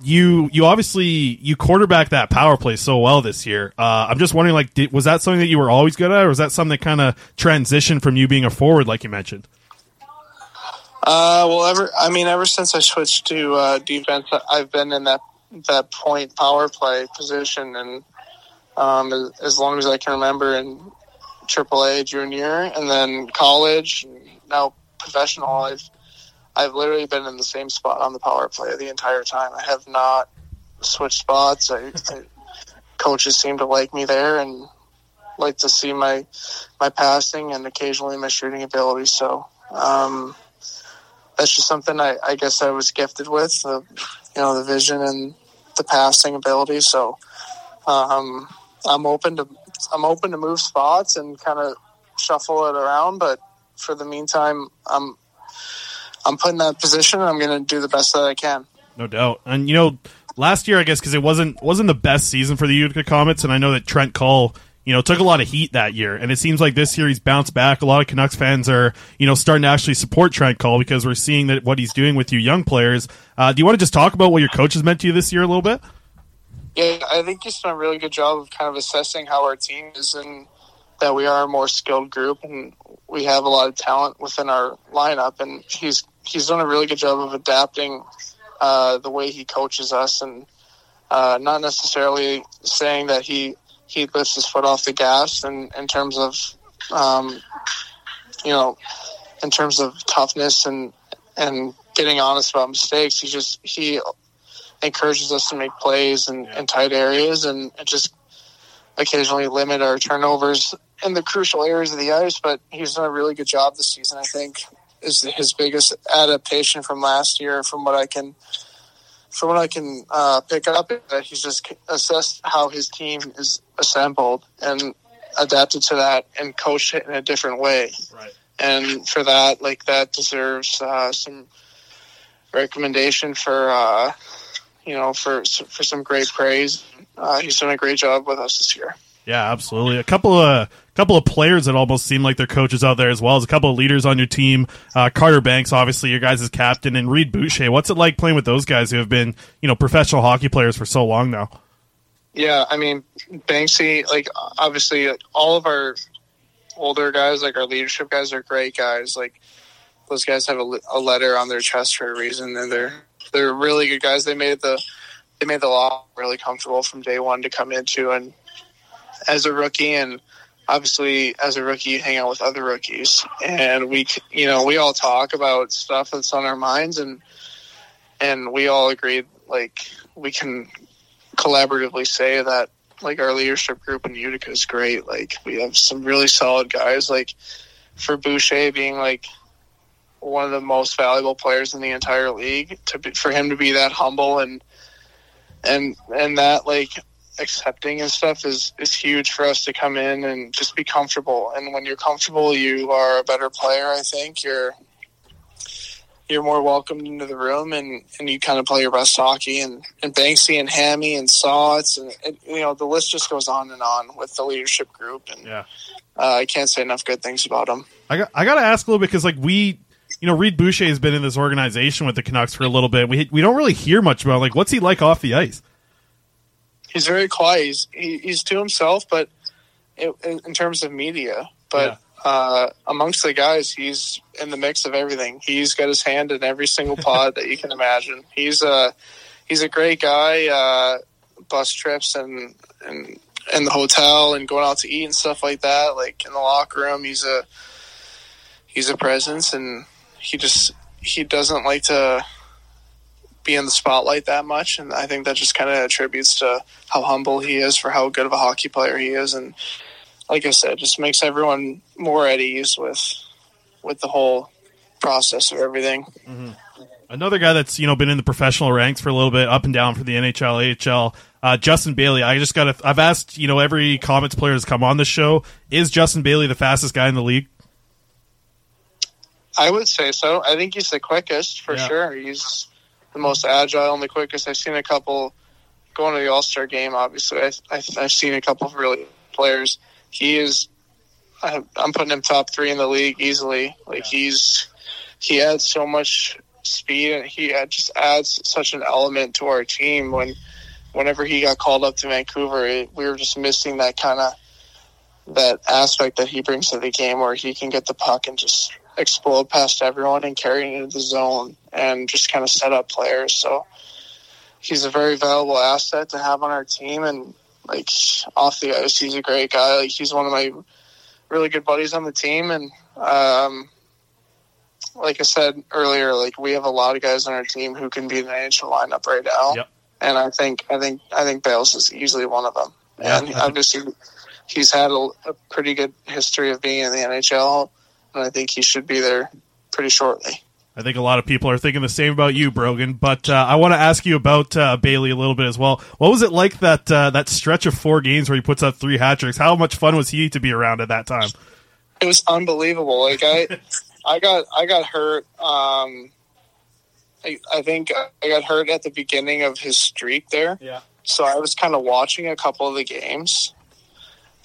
you you obviously you quarterback that power play so well this year. Uh, I'm just wondering, like, did, was that something that you were always good at, or was that something that kind of transitioned from you being a forward, like you mentioned? Uh, well, ever I mean, ever since I switched to uh, defense, I've been in that that point power play position, and um, as, long as I can remember, in AAA junior, and then college, and now professional, I've I've literally been in the same spot on the power play the entire time. I have not switched spots. I, I coaches seem to like me there and like to see my my passing and occasionally my shooting ability. So. Um, that's just something I, I guess I was gifted with, the, you know, the vision and the passing ability. So, um, I'm open to, I'm open to move spots and kind of shuffle it around. But for the meantime, I'm, I'm put in that position. I'm going to do the best that I can. No doubt. And you know, last year I guess because it wasn't wasn't the best season for the Utica Comets, and I know that Trent Cull, you know, took a lot of heat that year, and it seems like this year he's bounced back. A lot of Canucks fans are, you know, starting to actually support Trent Cull because we're seeing that what he's doing with you young players. Uh, do you want to just talk about what your coach has meant to you this year a little bit? Yeah, I think he's done a really good job of kind of assessing how our team is and that we are a more skilled group and we have a lot of talent within our lineup. And he's he's done a really good job of adapting uh, the way he coaches us and uh, not necessarily saying that he he lifts his foot off the gas in, in terms of um, you know in terms of toughness and and getting honest about mistakes. He just he encourages us to make plays in, in tight areas and, and just occasionally limit our turnovers in the crucial areas of the ice. But he's done a really good job this season. I think is his biggest adaptation from last year, from what I can from what I can uh, pick up. That he's just assessed how his team is assembled and adapted to that and coached it in a different way. Right. And for that, like that deserves uh, some recommendation for uh, you know for for some great praise. Uh, he's done a great job with us this year. Yeah, absolutely. A couple of couple of players that almost seem like they're coaches out there as well as a couple of leaders on your team. Uh, Carter Bancks, obviously your guys' captain, and Reid Boucher. What's it like playing with those guys who have been you know professional hockey players for so long now? Yeah, I mean Banksy, like obviously like, all of our older guys, like our leadership guys, are great guys. Like those guys have a, a letter on their chest for a reason, and they're they're really good guys. They made the they made the law really comfortable from day one to come into, and as a rookie, and obviously as a rookie, you hang out with other rookies, and we you know we all talk about stuff that's on our minds, and and we all agreed like we can collaboratively say that like our leadership group in Utica is great. Like we have some really solid guys. Like for Boucher being like one of the most valuable players in the entire league, to be, for him to be that humble and and and that like accepting and stuff is is huge for us to come in and just be comfortable. And when you're comfortable, you are a better player. I think you're you're more welcomed into the room and, and you kind of play your best hockey and, and Banksy and Hammy and Sauts and, and you know the list just goes on and on with the leadership group and Yeah. uh, I can't say enough good things about them. I got I got to ask a little bit because like we, you know, Reid Boucher has been in this organization with the Canucks for a little bit. We we don't really hear much about like what's he like off the ice. He's very quiet. He's he, he's to himself, but in, in terms of media, but uh, amongst the guys, he's in the mix of everything. He's got his hand in every single pod that you can imagine. He's a he's a great guy. Uh, bus trips and and in the hotel and going out to eat and stuff like that. Like in the locker room, he's a he's a presence, and he just he doesn't like to be in the spotlight that much. And I think that just kind of attributes to how humble he is for how good of a hockey player he is, and like I said, just makes everyone more at ease with with the whole process of everything. Another guy that's you know been in the professional ranks for a little bit, up and down for the NHL, AHL. Uh, Justin Bailey. I just got. I've asked you know every Comets player that's come on the show. Is Justin Bailey the fastest guy in the league? I would say so. I think he's the quickest for Yeah. sure. He's the most agile and the quickest. I've seen a couple going to the All Star game. Obviously, I, I, I've seen a couple of really players. He is. I, I'm putting him top three in the league easily. Like he's he adds so much speed and he just adds such an element to our team. When whenever he got called up to Vancouver, it, we were just missing that kind of that aspect that he brings to the game where he can get the puck and just explode past everyone and carry it into the zone and just kind of set up players. So he's a very valuable asset to have on our team and like off the ice he's a great guy. Like he's one of my really good buddies on the team and um like I said earlier, like we have a lot of guys on our team who can be in the NHL lineup right now. Yep. And I think I think I think Bales is easily one of them. Yeah, and obviously he's had a, a pretty good history of being in the NHL, and I think he should be there pretty shortly. I think a lot of people are thinking the same about you, Brogan. But uh, I want to ask you about uh, Bailey a little bit as well. What was it like that uh, that stretch of four games where he puts up three hat tricks? How much fun was he to be around at that time? It was unbelievable. Like I, I got I got hurt. Um, I, I think I got hurt at the beginning of his streak there. Yeah. So I was kind of watching a couple of the games,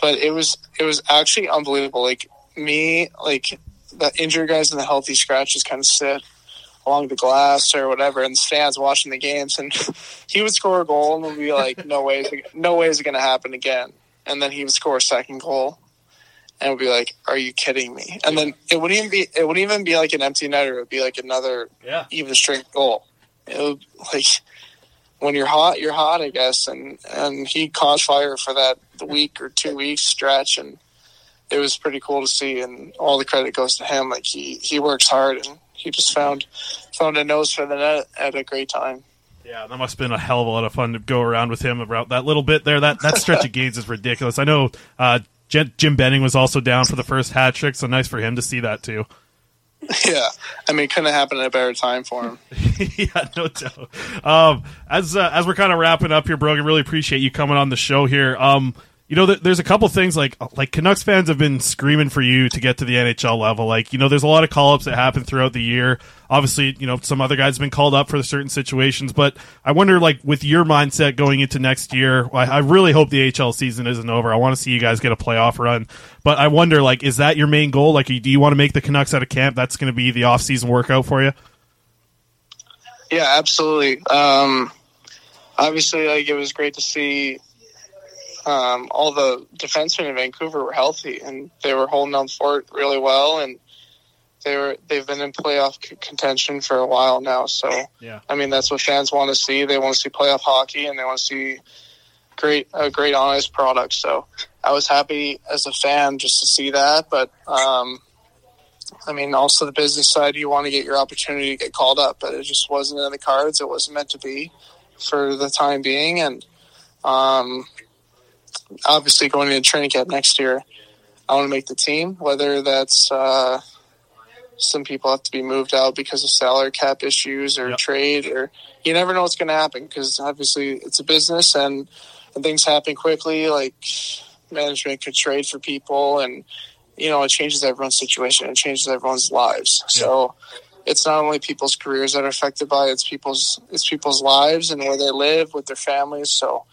but it was it was actually unbelievable. Like me, like the injured guys and the healthy scratches kind of sit along the glass or whatever, and the fans watching the games, and he would score a goal and we'd be like, "No way, no way is it going to happen again." And then he would score a second goal, and we'd be like, "Are you kidding me?" And then it wouldn't even be it wouldn't even be like an empty netter; it would be like another Yeah. even strength goal. It would, like when you're hot, you're hot, I guess. And and he caught fire for that week or two weeks stretch, and it was pretty cool to see. And all the credit goes to him. Like he he works hard, and he just found found a nose for the net at a great time. Yeah, that must have been a hell of a lot of fun to go around with him about that little bit there. That that stretch of games is ridiculous. I know uh, Jim, Jim Benning was also down for the first hat trick, so nice for him to see that too. yeah, I mean, couldn't have happened at a better time for him. yeah, no doubt. Um, as uh, as we're kind of wrapping up here, Brogan, really appreciate you coming on the show here. Um, you know, there's a couple things like like Canucks fans have been screaming for you to get to the NHL level. Like, you know, there's a lot of call ups that happen throughout the year. Obviously, you know, some other guys have been called up for certain situations, but I wonder, like, with your mindset going into next year, I, I really hope the HL season isn't over. I want to see you guys get a playoff run, but I wonder, like, is that your main goal? Like, do you want to make the Canucks out of camp? That's going to be the off season workout for you. Yeah, absolutely. Um, obviously, like it was great to see um, all the defensemen in Vancouver were healthy and they were holding down fort really well, and they were they've been in playoff c- contention for a while now. So, Yeah. I mean, that's what fans want to see. They want to see playoff hockey, and they want to see great a great honest product. So, I was happy as a fan just to see that, but. Um, I mean, also the business side, you want to get your opportunity to get called up, but it just wasn't in the cards. It wasn't meant to be for the time being. And um, obviously, going into training camp next year, I want to make the team, whether that's uh, some people have to be moved out because of salary cap issues or Yep. trade, or you never know what's going to happen because obviously it's a business and, and things happen quickly. Like management could trade for people and you know, it changes everyone's situation. It changes everyone's lives. So it's not only people's careers that are affected by it, it's people's it's people's lives and where they live with their families. So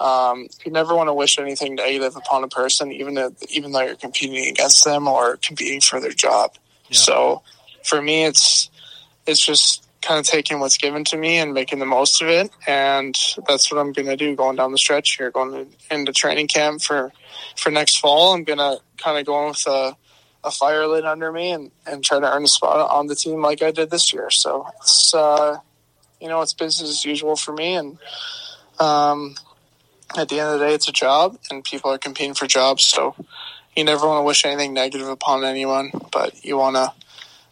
um, you never want to wish anything negative upon a person, even if, even though you're competing against them or competing for their job. So for me, it's it's just kind of taking what's given to me and making the most of it, and that's what I'm going to do going down the stretch here, going to, into training camp for for next fall. I'm going to kind of go in with a, a fire lit under me and, and try to earn a spot on the team like I did this year. So it's uh, you know it's business as usual for me, and um, at the end of the day, it's a job, and people are competing for jobs. So you never want to wish anything negative upon anyone, but you want to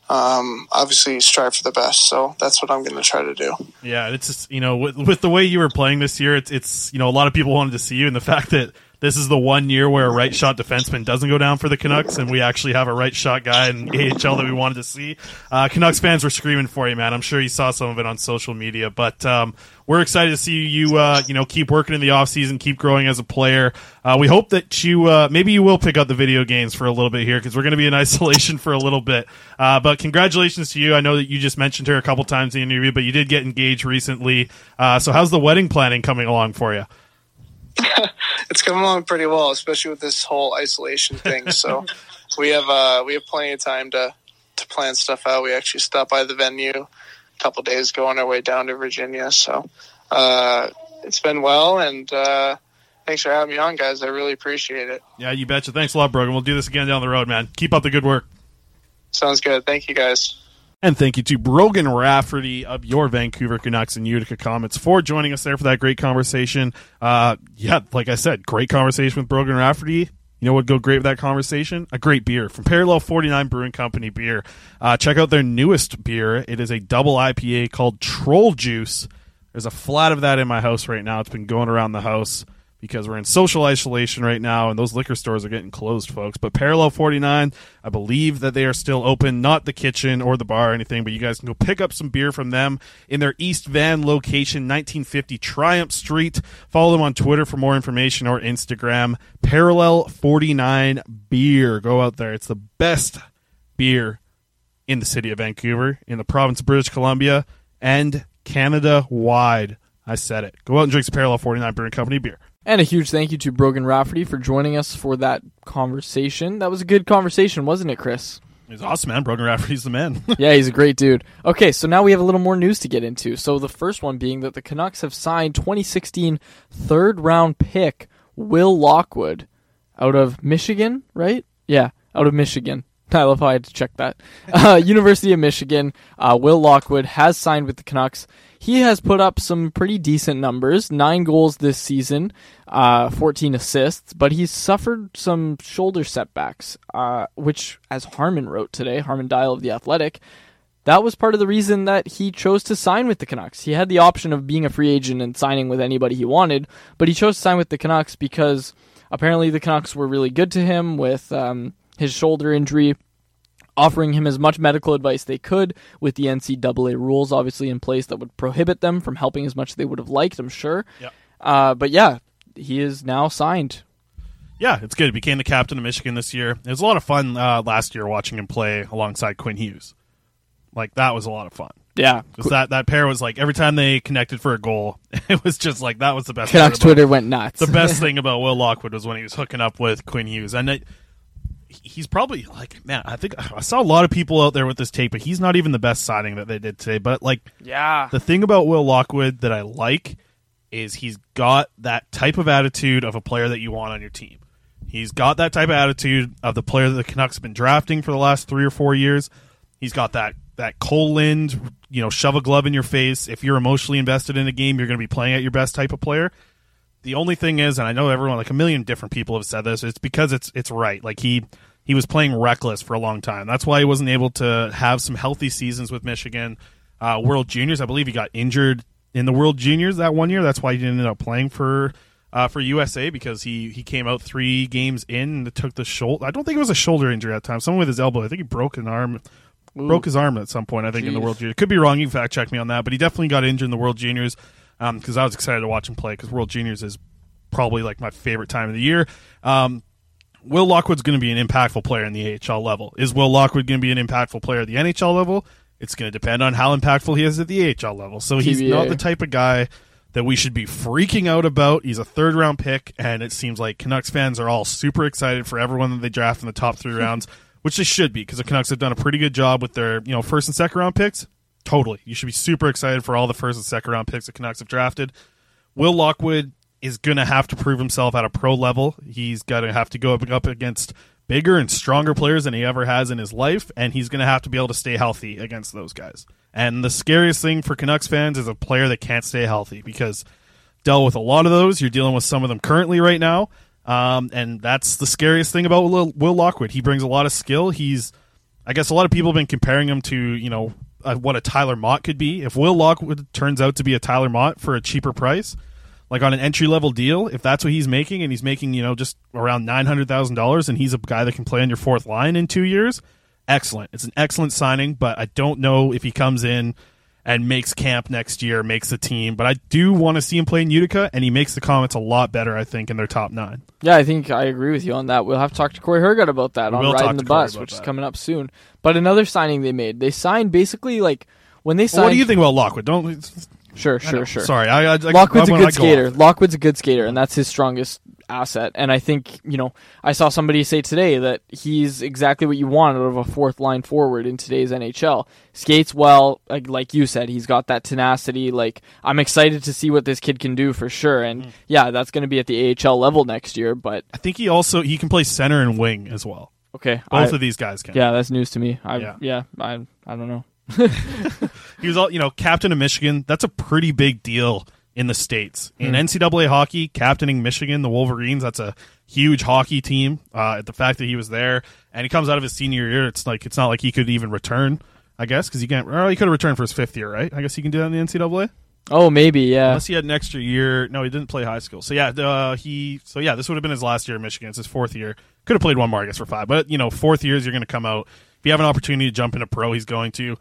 um, obviously strive for the best. So that's what I'm going to try to do. Yeah, it's just you know with, with the way you were playing this year, it's it's you know a lot of people wanted to see you, and the fact that this is the one year where a right shot defenseman doesn't go down for the Canucks, and we actually have a right shot guy in AHL that we wanted to see. Uh, Canucks fans were screaming for you, man. I'm sure you saw some of it on social media, but um, we're excited to see you, uh, you know, keep working in the off season, keep growing as a player. Uh, we hope that you, uh, maybe you will pick up the video games for a little bit here because we're going to be in isolation for a little bit. Uh, but congratulations to you. I know that you just mentioned her a couple times in the interview, but you did get engaged recently. Uh, so how's the wedding planning coming along for you? it's coming along pretty well, especially with this whole isolation thing. So we have uh, we have plenty of time to to plan stuff out. We actually stopped by the venue couple days ago on our way down to Virginia. So uh, it's been well, and uh, thanks for having me on, guys. I really appreciate it. Yeah, you betcha. Thanks a lot, Brogan. We'll do this again down the road, man. Keep up the good work. Sounds good. Thank you, guys. And thank you to Brogan Rafferty of your Vancouver Canucks and Utica Comets for joining us there for that great conversation. Uh, yeah, like I said, great conversation with Brogan Rafferty. You know what would go great with that conversation? A great beer from Parallel 49 Brewing Company beer. Uh, check out their newest beer. It is a double IPA called Troll Juice. There's a flat of that in my house right now. It's been going around the house because we're in social isolation right now and those liquor stores are getting closed, folks. But Parallel 49, I believe that they are still open, not the kitchen or the bar or anything, but you guys can go pick up some beer from them in their East Van location, 1950 Triumph Street. Follow them on Twitter for more information or Instagram. Parallel 49 Beer. Go out there. It's the best beer in the city of Vancouver, in the province of British Columbia, and Canada wide. I said it. Go out and drink some Parallel 49 Brewing Company beer. And a huge thank you to Brogan Rafferty for joining us for that conversation. That was a good conversation, wasn't it, Chris? He's awesome, man. Brogan Rafferty's the man. yeah, he's a great dude. Okay, so now we have a little more news to get into. So the first one being that the Canucks have signed 2016 third round pick Will Lockwood out of Michigan, right? Yeah, out of Michigan. I love I had to check that. Uh, University of Michigan, uh, Will Lockwood has signed with the Canucks. He has put up some pretty decent numbers nine goals this season, uh, 14 assists, but he's suffered some shoulder setbacks, uh, which, as Harman wrote today, Harman Dayal of The Athletic, that was part of the reason that he chose to sign with the Canucks. He had the option of being a free agent and signing with anybody he wanted, but he chose to sign with the Canucks because apparently the Canucks were really good to him with um, his shoulder injury offering him as much medical advice they could with the NCAA rules obviously in place that would prohibit them from helping as much as they would have liked, I'm sure. Yep. Uh, but yeah, he is now signed. Yeah, it's good. He became the captain of Michigan this year. It was a lot of fun uh, last year watching him play alongside Quinn Hughes. Like that was a lot of fun. Yeah, Just that that pair was like every time they connected for a goal, it was just like that was the best. Canucks about- Twitter went nuts. the best thing about Will Lockwood was when he was hooking up with Quinn Hughes, and it, he's probably like man. I think I saw a lot of people out there with this tape, but he's not even the best signing that they did today. But like yeah, the thing about Will Lockwood that I like is he's got that type of attitude of a player that you want on your team. He's got that type of attitude of the player that the Canucks have been drafting for the last three or four years. He's got that that Kole Lind, you know, shove a glove in your face. If you're emotionally invested in a game, you're going to be playing at your best type of player. The only thing is, and I know everyone, like a million different people have said this, it's because it's it's right. Like he he was playing reckless for a long time. That's why he wasn't able to have some healthy seasons with Michigan. Uh, World Juniors, I believe he got injured in the World Juniors that one year. That's why he didn't end up playing for uh, for USA because he he came out three games in and took the shoulder. I don't think it was a shoulder injury at the time. Someone with his elbow. I think he broke an arm. Broke his arm at some point, I think, in the World Juniors. Could be wrong. You can fact check me on that, but he definitely got injured in the World Juniors because I was excited to watch him play because World Juniors is probably like my favorite time of the year. Um, Will Lockwood's going to be an impactful player in the AHL level. Is Will Lockwood going to be an impactful player at the NHL level? It's going to depend on how impactful he is at the AHL level. So he's TBA. not the type of guy that we should be freaking out about. He's a third round pick, and it seems like Canucks fans are all super excited for everyone that they draft in the top three rounds, which they should be because the Canucks have done a pretty good job with their you know first and second round picks. Totally, you should be super excited for all the first and second round picks the Canucks have drafted. Will Lockwood is going to have to prove himself at a pro level. He's going to have to go up, against bigger and stronger players than he ever has in his life, and he's going to have to be able to stay healthy against those guys. And the scariest thing for Canucks fans is a player that can't stay healthy because dealt with a lot of those. You're dealing with some of them currently right now, um, and that's the scariest thing about Will, Will Lockwood. He brings a lot of skill. He's I guess a lot of people have been comparing him to you know uh, what a Tyler Motte could be. If Will Lockwood turns out to be a Tyler Motte for a cheaper price, like on an entry level deal, if that's what he's making, and he's making you know just around nine hundred thousand dollars, and he's a guy that can play on your fourth line in two years, excellent. It's an excellent signing, but I don't know if he comes in and makes camp next year, makes the team. But I do want to see him play in Utica, and he makes the Comets a lot better, I think, in their top nine. Yeah, I think I agree with you on that. We'll have to talk to Corey Hergut about that We on Riding the Bus, which is coming up soon. But another signing they made, they signed basically like when they Well, signed. what do you think about Lockwood? Don't. Sure, sure, sure. Sorry, I, I, I Lockwood's I, a I good go skater. off. Lockwood's a good skater, and that's his strongest asset. And I think you know, I saw somebody say today that he's exactly what you want out of a fourth line forward in today's NHL. Skates well, like, like you said, he's got that tenacity. Like I'm excited to see what this kid can do for sure. And Mm. yeah, that's going to be at the AHL level next year. But I think he also he can play center and wing as well. okay, Both I- of these guys can. Yeah, that's news to me. I, Yeah. yeah. I I don't know. He was all you know, captain of Michigan. That's a pretty big deal in the states in NCAA hockey. Captaining Michigan, the Wolverines. That's a huge hockey team. Uh, the fact that he was there and he comes out of his senior year, it's like it's not like he could even return. I guess because he can't. Or he could have returned for his fifth year, right? I guess he can do that in the NCAA. Oh, maybe yeah. Unless he had an extra year. No, he didn't play high school. So yeah, uh, he. So yeah, this would have been his last year at Michigan. It's his fourth year. Could have played one more, I guess, for five. But you know, fourth years you're going to come out. If you have an opportunity to jump into pro, he's going to.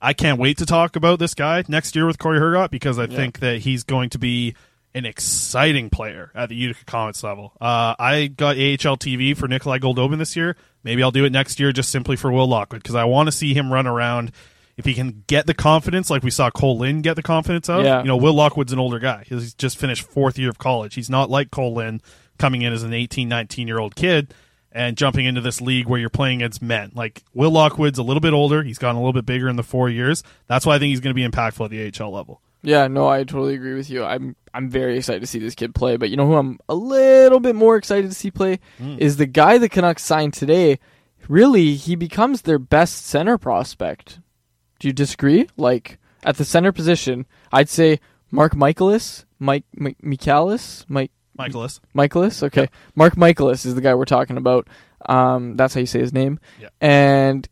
I can't wait to talk about this guy next year with Corey Hergott because I think that he's going to be an exciting player at the Utica Comets level. Uh, I got AHL TV for Nikolai Goldobin this year. Maybe I'll do it next year just simply for Will Lockwood because I want to see him run around. If he can get the confidence, like we saw Kole Lind get the confidence of, Yeah. you know, Will Lockwood's an older guy. He's just finished fourth year of college. He's not like Kole Lind coming in as an 18, 19 year old kid and jumping into this league where you're playing against men. Like Will Lockwood's a little bit older. He's gotten a little bit bigger in the four years. That's why I think he's going to be impactful at the AHL level. Yeah, no, I totally agree with you. I'm I'm very excited to see this kid play, but you know who I'm a little bit more excited to see play hmm. is the guy the Canucks signed today. Really, he becomes their best center prospect. Do you disagree? Like at the center position, I'd say Marc Michaelis, Mike Mi- Michaelis, Mike Michaelis. Michaelis. Okay, Marc Michaelis is the guy we're talking about. Um, that's how you say his name. Yeah. And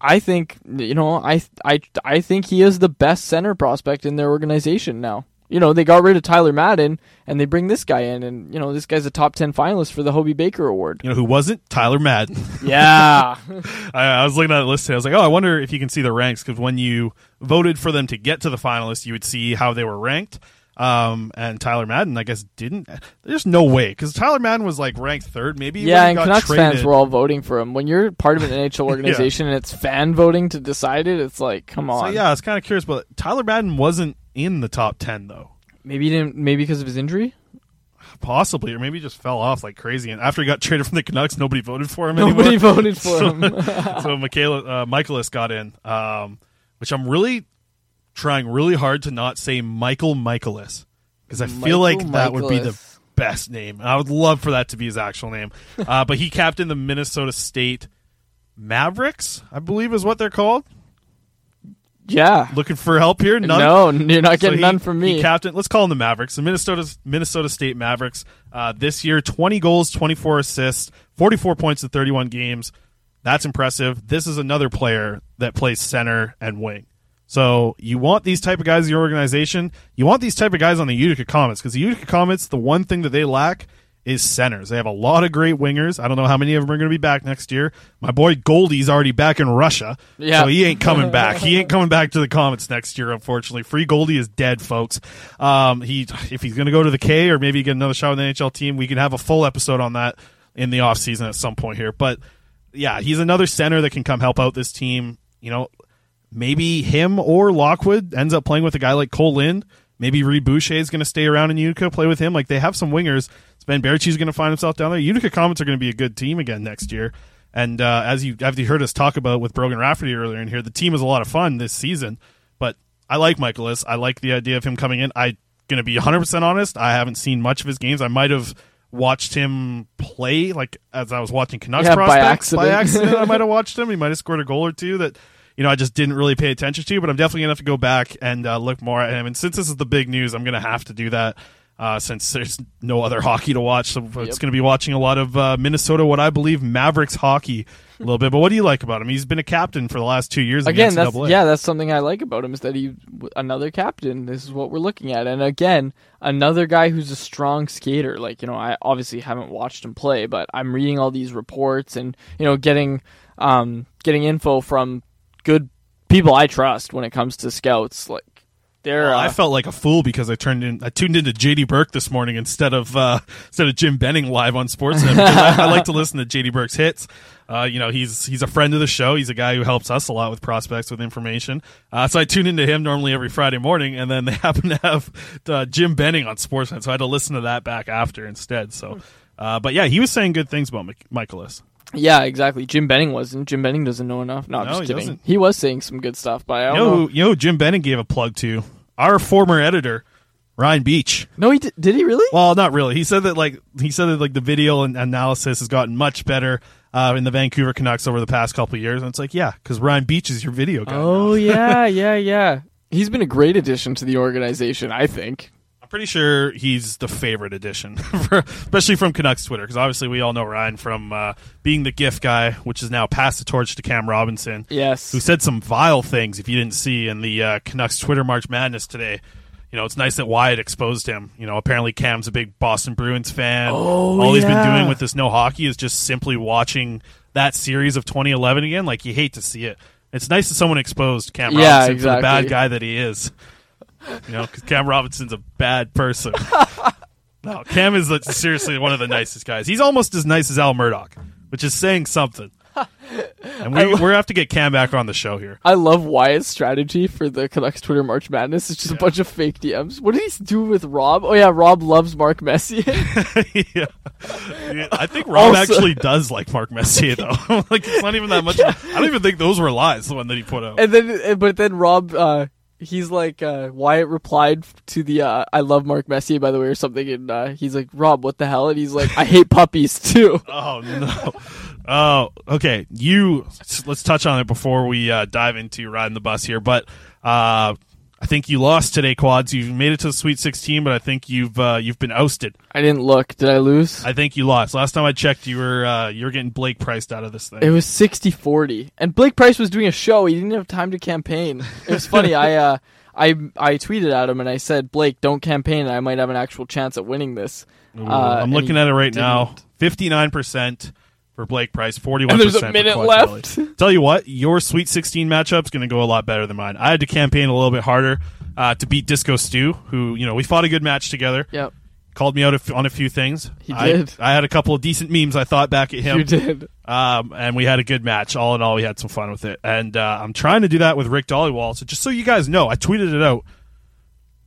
I think you know, I I I think he is the best center prospect in their organization now. You know, they got rid of Tyler Madden and they bring this guy in, and you know, this guy's a top ten finalist for the Hobey Baker Award. You know who wasn't? Tyler Madden. Yeah, I, I was looking at the list today. I was like, oh, I wonder if you can see the ranks because when you voted for them to get to the finalists, you would see how they were ranked. Um, and Tyler Madden, I guess, didn't. There's no way because Tyler Madden was like ranked third, maybe. yeah, and got Canucks traded. fans were all voting for him. When you're part of an NHL organization and it's fan voting to decide it, it's like, come So on. yeah, I was kind of curious, but Tyler Madden wasn't in the top ten though. Maybe he didn't. Maybe because of his injury. Possibly, or maybe he just fell off like crazy. And after he got traded from the Canucks, nobody voted for him Nobody anymore. voted for so, him. so Michaela, uh, Michaelis got in, um, which I'm really trying really hard to not say Michael Michaelis because I feel like Michael that would be the best name. I would love for that to be his actual name. Uh, but he captained the Minnesota State Mavericks, I believe is what they're called. Yeah. Looking for help here? None? No, you're not getting he- none from me. He captain. Let's call him the Mavericks. The Minnesota Minnesota State Mavericks. Uh, this year, 20 goals, 24 assists, 44 points in 31 games. That's impressive. This is another player that plays center and wing. So you want these type of guys in your organization. You want these type of guys on the Utica Comets because the Utica Comets, the one thing that they lack is centers. They have a lot of great wingers. I don't know how many of them are going to be back next year. My boy Goldie's already back in Russia, Yeah. so he ain't coming back. he ain't coming back to the Comets next year, unfortunately. Free Goldie is dead, folks. Um, he if he's going to go to the K or maybe get another shot with the NHL team, we can have a full episode on that in the offseason at some point here. But yeah, he's another center that can come help out this team. You know, maybe him or Lockwood ends up playing with a guy like Kole Lind. Maybe Reid Boucher is going to stay around in Utica, play with him. Like they have some wingers. Sven Baertschi's is going to find himself down there. Utica Comets are going to be a good team again next year. And uh, as you as you heard us talk about with Brogan Rafferty earlier in here, the team is a lot of fun this season. But I like Michaelis. I like the idea of him coming in. I going to be 100 percent honest. I haven't seen much of his games. I might have watched him play like as I was watching Canucks Yeah, by prospects by accident. accident. I might have watched him. He might have scored a goal or two that you know I just didn't really pay attention to. But I'm definitely gonna have to go back and uh, look more at him. And since this is the big news, I'm gonna have to do that. Uh, since there's no other hockey to watch, so it's going to be watching a lot of uh, Minnesota, what I believe Mavericks hockey a little bit. But what do you like about him? He's been a captain for the last two years. again that's yeah that's something i like about him is that he another captain this is what we're looking at and again another guy who's a strong skater like you know i obviously haven't watched him play but i'm reading all these reports and you know getting um getting info from good people i trust when it comes to scouts like they're Well, uh, I felt like a fool because I turned in, I tuned into JD Burke this morning instead of uh, instead of Jim Benning live on Sportsnet. I, I like to listen to JD Burke's hits. Uh, you know, he's he's a friend of the show. He's a guy who helps us a lot with prospects with information. Uh, so I tune into him normally every Friday morning, and then they happen to have uh, Jim Benning on Sportsnet, so I had to listen to that back after instead. So, uh, but yeah, he was saying good things about Michaelis. Yeah exactly jim benning wasn't jim benning doesn't know enough no i'm No, just he kidding doesn't. he was saying some good stuff but i You don't know, know, who, you know who Jim Benning gave a plug to? Our former editor, Ryan Biech. no he did, did he really Well, not really. He said that like he said that like the video and analysis has gotten much better uh, in the Vancouver Canucks over the past couple of years. And it's like, yeah, because Ryan Biech is your video guy. Oh now. yeah, yeah, yeah. He's been a great addition to the organization, I think. Pretty sure he's the favorite addition, for, especially from Canucks Twitter, because obviously we all know Ryan from uh, being the GIF guy, which is now passed the torch to Cam Robinson, Yes. who said some vile things. If you didn't see in the uh, Canucks Twitter March Madness today. You know, it's nice that Wyatt exposed him. You know, apparently Cam's a big Boston Bruins fan. Oh, All he's been doing with this no hockey is just simply watching that series of 2011 again. Like, you hate to see it. It's nice that someone exposed Cam Yeah, Robinson for the bad guy that he is. You know, because Cam Robinson's a bad person. no, Cam is like, seriously one of the nicest guys. He's almost as nice as Al Murdoch, which is saying something. And we, we're gonna have to get Cam back on the show here. I love Wyatt's strategy for the Canucks Twitter March Madness. It's just a bunch of fake DMs. What did he do with Rob? Oh yeah, Rob loves Mark Messier. yeah. Yeah, I think Rob Also- actually does like Mark Messier though. like it's not even that much. I don't even think those were lies. The one that he put out. and then, and- but then Rob, uh, he's like, uh, Wyatt replied to the, uh, I love Mark Messier, by the way, or something. And, uh, he's like, Rob, what the hell? And he's like, I hate puppies too. Oh no. Oh, okay. You let's touch on it before we uh, dive into riding the bus here. But uh, I think you lost today, quads. You've made it to the Sweet 16, but I think you've uh, you've been ousted. I didn't look. Did I lose? I think you lost. Last time I checked, you were uh, you were getting Blake priced out of this thing. It was 60-40. And Blake Price was doing a show. He didn't have time to campaign. It was funny. I uh I I tweeted at him and I said, "Blake, don't campaign. I might have an actual chance at winning this." Ooh, Uh, I'm looking at it right now. didn't. 59 percent for Blake Price, 41 And there's a minute left. Tell you what, your Sweet 16 matchup's going to go a lot better than mine. I had to campaign a little bit harder uh, to beat Disco Stew, who you know we fought a good match together. Yep. Called me out a f- on a few things. He I- did. I, had a couple of decent memes I thought back at him. You did. Um, and we had a good match. All in all, we had some fun with it. And uh, I'm trying to do that with Rick Dhaliwal. So just so you guys know, I tweeted it out.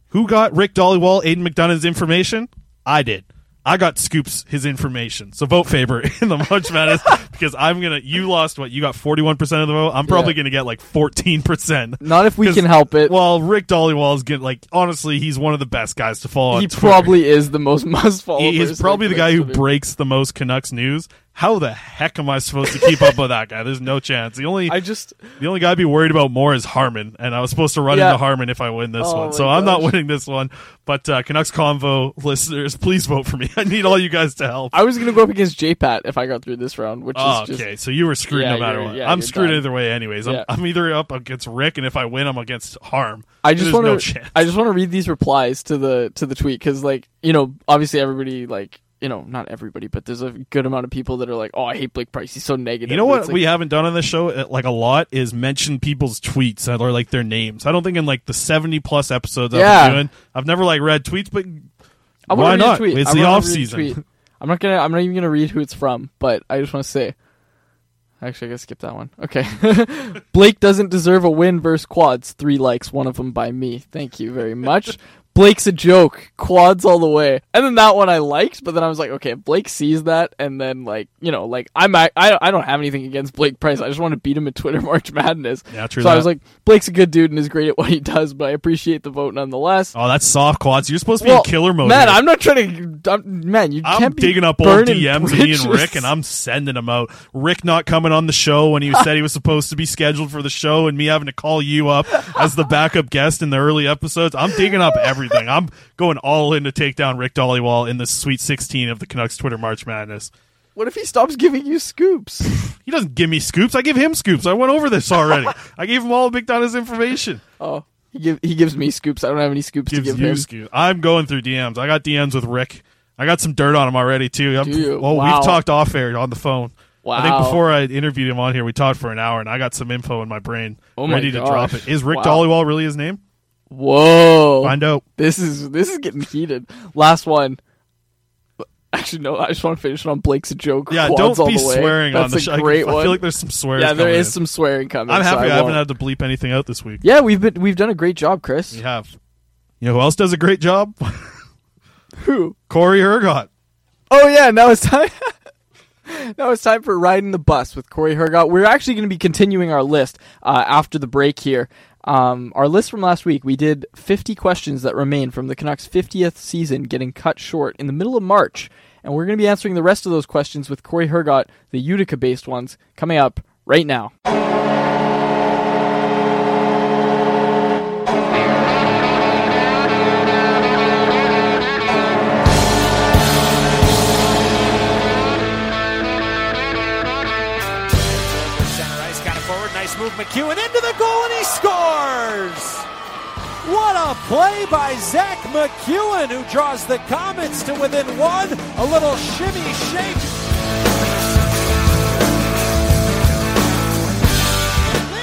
Who got Rick Dhaliwal, Aiden McDonough's information? I did. I got Scoops his information. So vote favor in the March Madness because I'm gonna. You lost what? You got 41 percent of the vote. I'm probably Yeah. gonna get like 14 percent. Not if we can help it. Well, Rick Dhaliwal is getting like honestly, he's one of the best guys to follow. he probably is the most must follow. He is probably the guy who breaks the most Canucks news. How the heck am I supposed to keep up with that guy? There's no chance. The only I just the only guy I'd be worried about more is Harman, and I was supposed to run Yeah. into Harman if I win this Oh one. So I'm not winning this one. But uh, Canucks Convo listeners, please vote for me. I need all you guys to help. I was gonna go up against JPat if I got through this round, which Oh, is just okay, so you were screwed Yeah, no matter what. yeah, I'm screwed done. either way, anyways. I'm. I'm either up against Rick, and if I win, I'm against Harm. I just want to no. I just want to read these replies to the to the tweet because like you know obviously everybody like you know not everybody but there's a good amount of people that are like oh I hate Blake Price he's so negative. You know what like- we haven't done on this show uh, like a lot is mention people's tweets or like their names. I don't think in like the 70 plus episodes Yeah. I've been doing, I've never like read tweets, but I why not? It's I the off season. tweet. I'm not gonna I'm not even gonna read who it's from but I just want to say. Actually, I gotta skip that one. Okay. Blake doesn't deserve a win versus quads. Three likes, one of them by me. Thank you very much. Blake's a joke. Quads all the way. And then that one I liked, but then I was like, okay, Blake sees that, and then like, you know, like I'm, I, I don't have anything against Blake Price. I just want to beat him at Twitter March Madness. Yeah, true So I was like, Blake's a good dude and is great at what he does, but I appreciate the vote nonetheless. Oh, that's soft quads. You're supposed to be Well, in killer mode. Man, here. I'm not trying to. I'm, man, you I'm can't be digging up old DMs of me and. Rick, and I'm sending them out. Rick not coming on the show when he said he was supposed to be scheduled for the show, and me having to call you up as the backup guest in the early episodes. I'm digging up everything. Everything. I'm going all in to take down Rick Dhaliwal in the Sweet 16 of the Canucks Twitter March Madness. What if he stops giving you scoops? He doesn't give me scoops. I give him scoops. I went over this already. I gave him all Big Donna's information. Oh, he give, he gives me scoops. I don't have any scoops Gives to give you him. scoops. I'm going through DMs. I got DMs with Rick. I got some dirt on him already too. I'm- Do you? Well, Wow. we've talked off air on the phone. Wow. I think before I interviewed him on here, we talked for an hour, and I got some info in my brain Oh my ready to drop it. Is Rick Wow. Dhaliwal really his name? Whoa! Find out. This is this is getting heated. Last one. Actually, no. I just want to finish it on Blake's joke. Yeah, don't be swearing That's on the a show. I- Great I one. I feel like there's some swearing. Yeah, there is in. some swearing coming. I'm so happy I, haven't had to bleep anything out this week. Yeah, we've been we've done a great job, Chris. We have. You know who else does a great job? Who? Cory Hergott. Oh yeah, now it's time. now it's time for riding the bus with Cory Hergott. We're actually going to be continuing our list uh, after the break here. Um, our list from last week, we did 50 questions that remain from the Canucks' 50th season, getting cut short in the middle of March, and we're going to be answering the rest of those questions with Cory Hergott, the Utica-based ones, coming up right now. Move, MacEwen into the goal, and he scores! What a play by Zack MacEwen, who draws the Comets to within one. A little shimmy shake.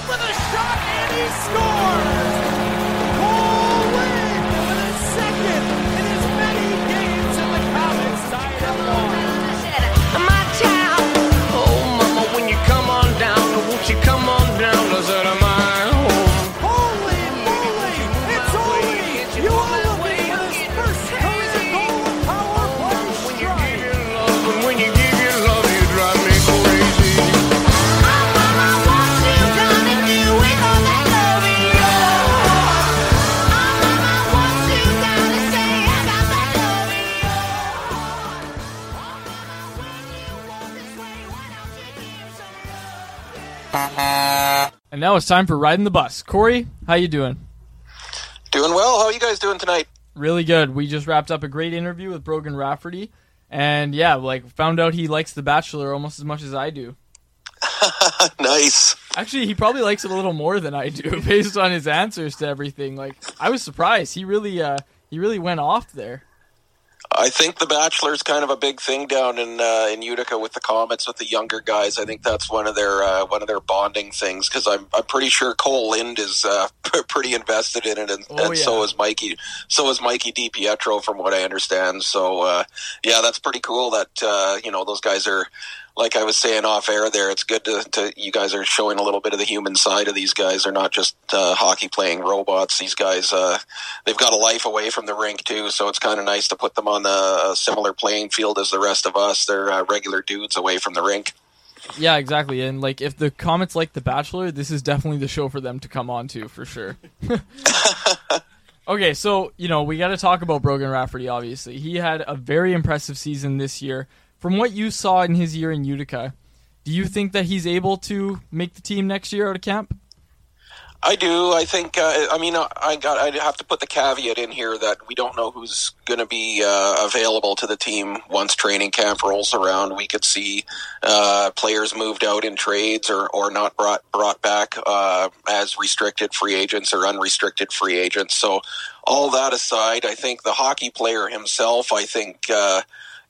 With a shot, and he scores! And now it's time for riding the bus. Cory, how you doing? Doing well. How are you guys doing tonight? Really good. We just wrapped up a great interview with Brogan Rafferty, and yeah, like found out he likes The Bachelor almost as much as I do. nice. Actually, he probably likes it a little more than I do, based on his answers to everything. Like, I was surprised. He really, uh, he really went off there. I think The Bachelor is kind of a big thing down in uh, in Utica with the Comets with the younger guys. I think that's one of their uh, one of their bonding things because I'm I'm pretty sure Kole Lind is uh, pretty invested in it, and, Oh, and yeah. so is Mikey. So is Mikey DiPietro, from what I understand. So uh, yeah, that's pretty cool. That uh, you know those guys are. Like I was saying off air, there, it's good to, to you guys are showing a little bit of the human side of these guys. They're not just uh, hockey playing robots. These guys, uh, they've got a life away from the rink too. So it's kind of nice to put them on the a similar playing field as the rest of us. They're uh, regular dudes away from the rink. Yeah, exactly. And like, if the Comets like The Bachelor, this is definitely the show for them to come on to for sure. okay, so you know we got to talk about Brogan Rafferty. Obviously, he had a very impressive season this year. From what you saw in his year in Utica, do you think that he's able to make the team next year out of camp? I do. I think. Uh, I mean, I got. I have to put the caveat in here that we don't know who's going to be uh, available to the team once training camp rolls around. We could see uh, players moved out in trades or, or not brought brought back uh, as restricted free agents or unrestricted free agents. So, all that aside, I think the hockey player himself. I think.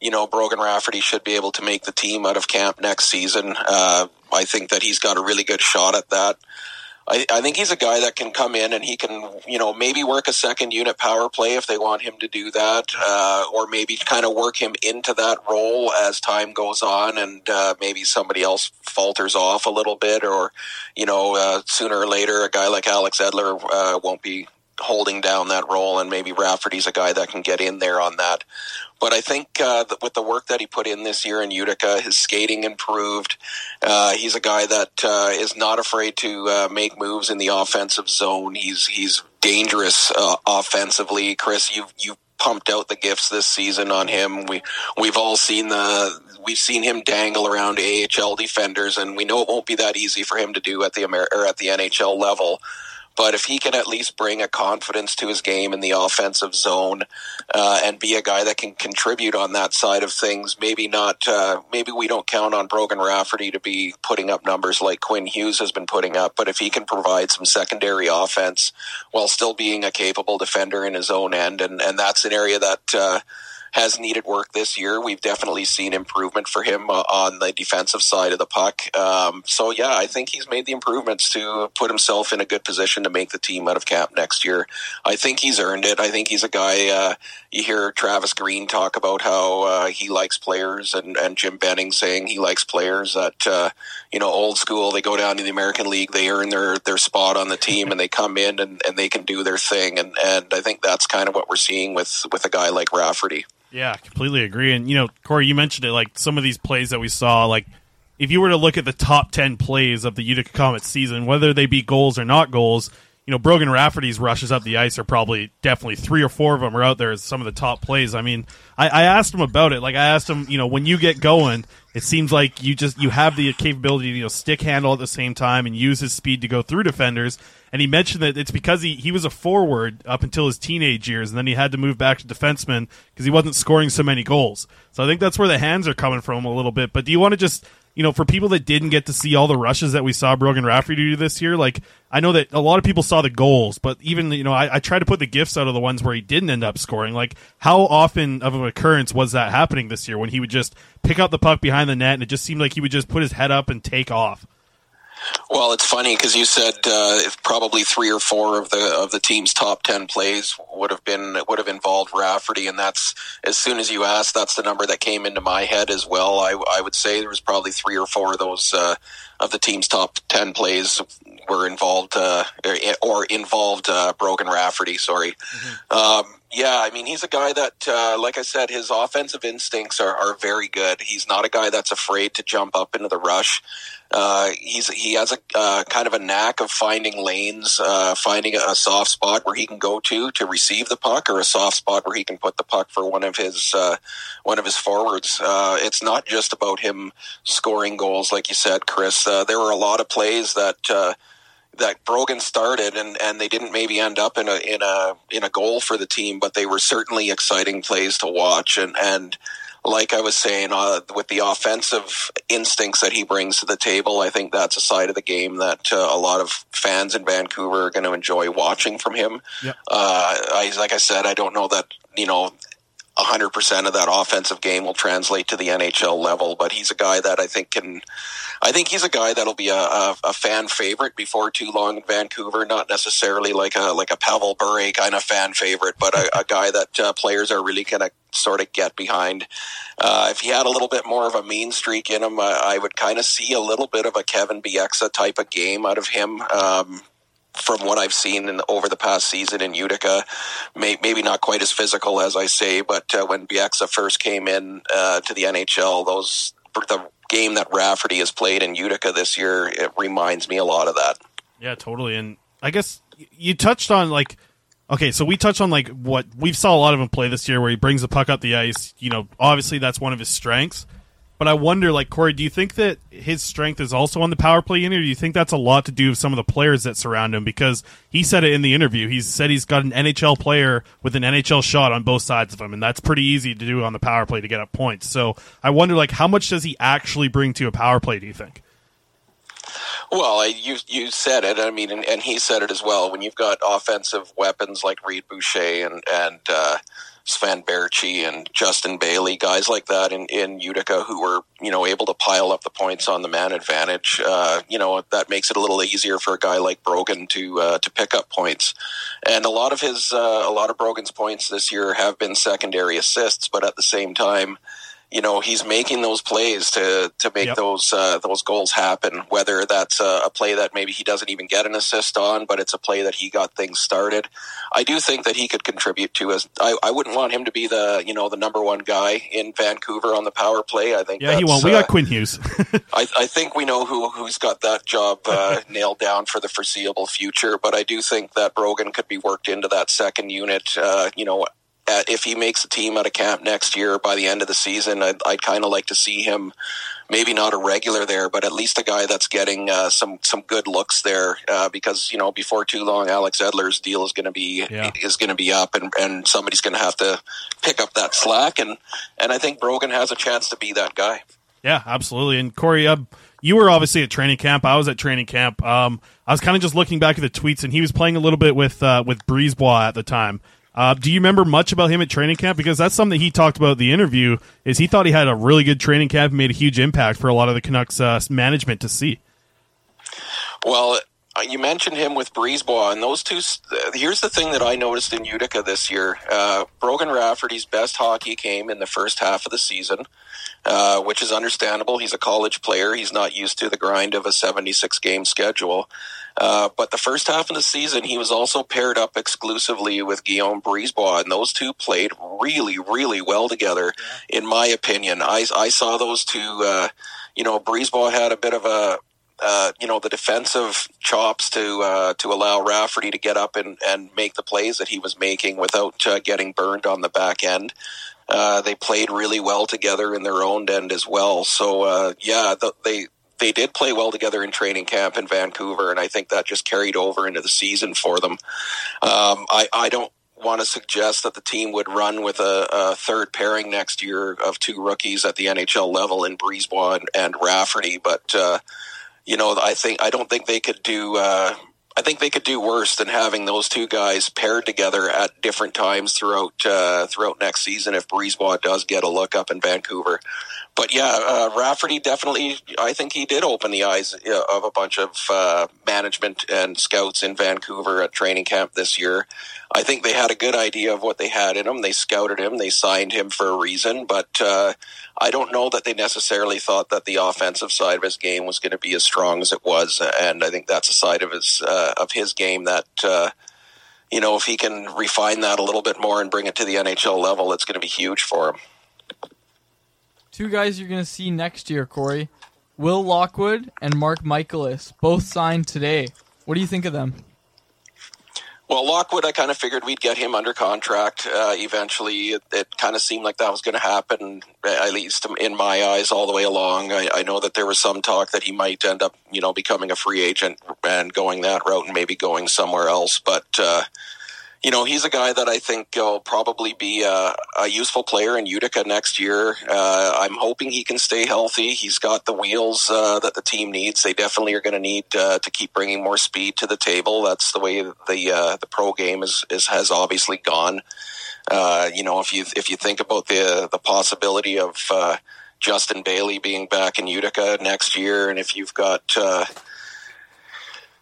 You know, Brogan Rafferty should be able to make the team out of camp next season. Uh, I think that he's got a really good shot at that. I, I think he's a guy that can come in and he can, you know, maybe work a second unit power play if they want him to do that, uh, or maybe kind of work him into that role as time goes on and uh, maybe somebody else falters off a little bit, or, you know, uh, sooner or later a guy like Alex Edler uh, won't be holding down that role, and maybe Rafferty's a guy that can get in there on that. But I think uh, with the work that he put in this year in Utica, his skating improved. Uh, he's a guy that uh, is not afraid to uh, make moves in the offensive zone. He's he's dangerous uh, offensively. Chris, you've you pumped out the gifts this season on him. We we've all seen the we've seen him dangle around AHL defenders, and we know it won't be that easy for him to do at the Amer- or at the NHL level. But if he can at least bring a confidence to his game in the offensive zone uh, and be a guy that can contribute on that side of things, maybe not. Uh, maybe we don't count on Brogan Rafferty to be putting up numbers like Quinn Hughes has been putting up. But if he can provide some secondary offense while still being a capable defender in his own end, and and that's an area that. Uh, has needed work this year. We've definitely seen improvement for him uh, on the defensive side of the puck. Um, so yeah, I think he's made the improvements to put himself in a good position to make the team out of camp next year. I think he's earned it. I think he's a guy. Uh, you hear Travis Green talk about how uh, he likes players, and, and Jim Benning saying he likes players that uh, you know old school. They go down to the American League, they earn their their spot on the team, and they come in and, and they can do their thing. And and I think that's kind of what we're seeing with with a guy like Rafferty. Yeah, completely agree. And you know, Cory, you mentioned it. Like some of these plays that we saw, like if you were to look at the top ten plays of the Utica Comets season, whether they be goals or not goals, you know, Brogan Rafferty's rushes up the ice are probably definitely three or four of them are out there as some of the top plays. I mean, I, I asked him about it. Like I asked him, you know, when you get going, it seems like you just you have the capability to you know stick handle at the same time and use his speed to go through defenders. And he mentioned that it's because he, he was a forward up until his teenage years, and then he had to move back to defenseman because he wasn't scoring so many goals. So I think that's where the hands are coming from a little bit. But do you want to just you know, for people that didn't get to see all the rushes that we saw Brogan Rafferty do this year, like I know that a lot of people saw the goals, but even you know, I, I try to put the gifts out of the ones where he didn't end up scoring. Like, how often of an occurrence was that happening this year when he would just pick up the puck behind the net and it just seemed like he would just put his head up and take off? Well, it's funny because you said uh, probably three or four of the of the team's top ten plays would have been would have involved Rafferty, and that's as soon as you asked, that's the number that came into my head as well. I, I would say there was probably three or four of those uh, of the team's top ten plays were involved uh, or involved uh, Brogan Rafferty. Sorry. Mm-hmm. Um, yeah, I mean, he's a guy that, uh, like I said, his offensive instincts are, are very good. He's not a guy that's afraid to jump up into the rush. Uh, he's he has a uh, kind of a knack of finding lanes, uh, finding a, soft spot where he can go to to receive the puck, or a soft spot where he can put the puck for one of his uh, one of his forwards. Uh, it's not just about him scoring goals, like you said, Chris. There were a lot of plays that that Brogan started, and, and they didn't maybe end up in a in a in a goal for the team, but they were certainly exciting plays to watch, and and like I was saying, uh, with the offensive instincts that he brings to the table, I think that's a side of the game that uh, a lot of fans in Vancouver are going to enjoy watching from him. Yep. Uh, I, like I said, I don't know that you know 100% of that offensive game will translate to the NHL level, but he's a guy that I think can, I think he's a guy that'll be a, a, a fan favorite before too long in Vancouver. Not necessarily like a, like a Pavel Bure kind of fan favorite, but a, a guy that uh, players are really going to sort of get behind. Uh, if he had a little bit more of a mean streak in him, uh, I would kind of see a little bit of a Kevin Bieksa type of game out of him. Um, from what I've seen in, over the past season in Utica, may, maybe not quite as physical as I say, but uh, when Bieksa first came in uh, to the NHL, those the game that Rafferty has played in Utica this year, it reminds me a lot of that. Yeah, totally. And I guess you touched on like, okay, so we touched on like what we saw a lot of him play this year, where he brings the puck up the ice. You know, obviously that's one of his strengths. But I wonder, like Cory, do you think that his strength is also on the power play unit, or do you think that's a lot to do with some of the players that surround him? Because he said it in the interview. He said he's got an NHL player with an NHL shot on both sides of him, and that's pretty easy to do on the power play to get up points. So I wonder, like, how much does he actually bring to a power play? Do you think? Well, you you said it. I mean, and, and, he said it as well. When you've got offensive weapons like Reid Boucher and and uh, Sven Baertschi and Justin Bailey, guys like that in, in Utica who were, you know, able to pile up the points on the man advantage. Uh, you know, that makes it a little easier for a guy like Brogan to uh, to pick up points. And a lot of his uh, a lot of Brogan's points this year have been secondary assists, but at the same time, you know he's making those plays to to make yep. those uh, those goals happen. Whether that's a, a, play that maybe he doesn't even get an assist on, but it's a play that he got things started. I do think that he could contribute to us. I, I wouldn't want him to be the you know the number one guy in Vancouver on the power play. I think yeah he won't. We got uh, Quinn Hughes. I, I, think we know who who's got that job uh, nailed down for the foreseeable future. But I do think that Brogan could be worked into that second unit. Uh, you know at, if he makes the team out of camp next year by the end of the season, I'd, I'd kind of like to see him maybe not a regular there, but at least a guy that's getting uh, some some good looks there. Uh, because you know, before too long, Alex Edler's deal is going to be Yeah. is going to be up, and, and somebody's going to have to pick up that slack. And and I think Brogan has a chance to be that guy. Yeah, absolutely. And Cory, uh, you were obviously at training camp. I was at training camp. Um, I was kind of just looking back at the tweets, and he was playing a little bit with uh, with Brisebois at the time. Uh, do you remember much about him at training camp? Because that's something he talked about in the interview. Is he thought he had a really good training camp, and made a huge impact for a lot of the Canucks uh, management to see. Well, uh, you mentioned him with Brisebois, and those two. Uh, here's the thing that I noticed in Utica this year: uh, Brogan Rafferty's best hockey came in the first half of the season, uh, which is understandable. He's a college player; he's not used to the grind of a 76 game schedule. Uh, but the first half of the season, he was also paired up exclusively with Guillaume Brisebois, and those two played really, really well together, in my opinion. I, I saw those two. Uh, you know, Brisebois had a bit of a uh, you know the defensive chops to uh, to allow Rafferty to get up and, and make the plays that he was making without uh, getting burned on the back end. Uh, they played really well together in their own end as well. So uh, yeah, the, they they did play well together in training camp in Vancouver, and I think that just carried over into the season for them. Um, I I don't want to suggest that the team would run with a, a third pairing next year of two rookies at the NHL level in Brisebois and, and Rafferty, but. Uh, you know, I think I don't think they could do. Uh, I think they could do worse than having those two guys paired together at different times throughout uh, throughout next season if Brisebois does get a look up in Vancouver. But yeah, uh, Rafferty definitely. I think he did open the eyes uh, of a bunch of uh, management and scouts in Vancouver at training camp this year. I think they had a good idea of what they had in him. They scouted him. They signed him for a reason. But uh, I don't know that they necessarily thought that the offensive side of his game was going to be as strong as it was. And I think that's a side of his uh, of his game that. Uh, you know, if he can refine that a little bit more and bring it to the NHL level, it's going to be huge for him. Two guys you're going to see next year, Cory. Will Lockwood and Marc Michaelis, both signed today. What do you think of them? Well, Lockwood, I kind of figured we'd get him under contract uh, eventually. It, it kind of seemed like that was going to happen, at least in my eyes, all the way along. I, I know that there was some talk that he might end up, you know, becoming a free agent and going that route and maybe going somewhere else. But uh, you know, he's a guy that I think will probably be a, a useful player in Utica next year. Uh, I'm hoping he can stay healthy. He's got the wheels uh, that the team needs. They definitely are going to need uh, to keep bringing more speed to the table. That's the way the uh, the pro game is, is has obviously gone. Uh, you know, if you if you think about the the possibility of uh, Justin Bailey being back in Utica next year, and if you've got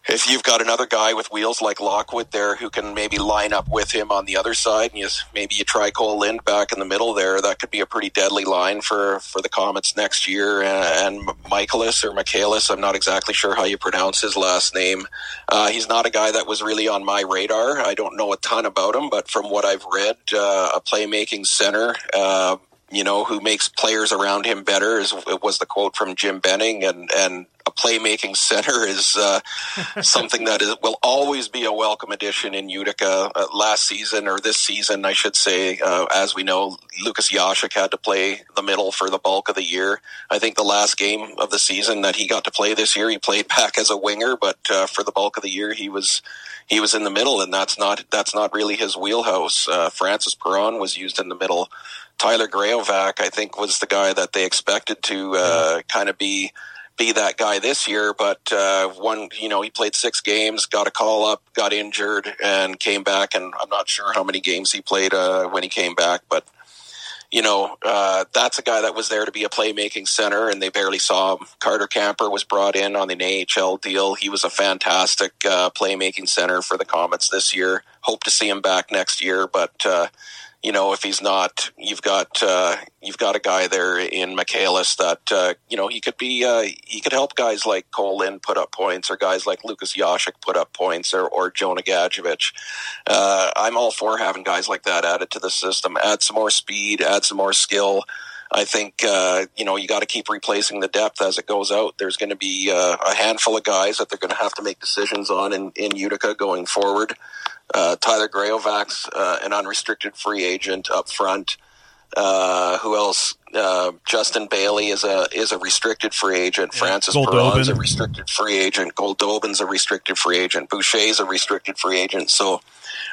if you've got another guy with wheels like Lockwood there who can maybe line up with him on the other side, and you, maybe you try Kole Lind back in the middle there, that could be a pretty deadly line for, for the Comets next year. And, Michaelis or Michaelis, I'm not exactly sure how you pronounce his last name. Uh, he's not a guy that was really on my radar. I don't know a ton about him, but from what I've read, uh, a playmaking center. Uh, you know, who makes players around him better is was the quote from Jim Benning, and and a playmaking center is uh, something that is will always be a welcome addition in Utica. Uh, last season or this season, I should say, uh, as we know, Lukas Jasek had to play the middle for the bulk of the year. I think the last game of the season that he got to play this year, he played back as a winger, but uh, for the bulk of the year, he was he was in the middle, and that's not that's not really his wheelhouse. Uh, Francis Perron was used in the middle. Tyler Graovac, I think, was the guy that they expected to uh, kind of be be that guy this year. But uh, one, you know, he played six games, got a call up, got injured, and came back. And I'm not sure how many games he played uh, when he came back, but you know, uh, that's a guy that was there to be a playmaking center, and they barely saw him. Carter Camper was brought in on an AHL deal. He was a fantastic uh, playmaking center for the Comets this year. Hope to see him back next year, but uh, you know, if he's not, you've got uh, you've got a guy there in Michaelis that uh, you know he could be uh, he could help guys like Kole Lind put up points, or guys like Lukas Jasek put up points, or or Jonah Gadjovich. Uh, I'm all for having guys like that added to the system. Add some more speed, add some more skill. I think uh, you know you got to keep replacing the depth as it goes out. There's going to be uh, a handful of guys that they're going to have to make decisions on in, in Utica going forward. Uh, Tyler Graovac's uh, an unrestricted free agent up front. Uh, who else? Uh, Justin Bailey is a is a restricted free agent. Francis Perron's a restricted free agent. Goldobin's a restricted free agent. Boucher's a restricted free agent. So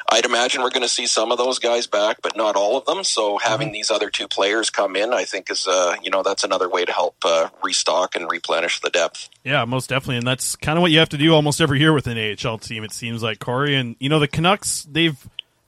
I'd imagine we're going to see some of those guys back, but not all of them. So having these other two players come in, I think is uh, you know that's another way to help uh, restock and replenish the depth. Yeah, most definitely, and that's kind of what you have to do almost every year with an AHL team. It seems like Cory, and you know the Canucks they've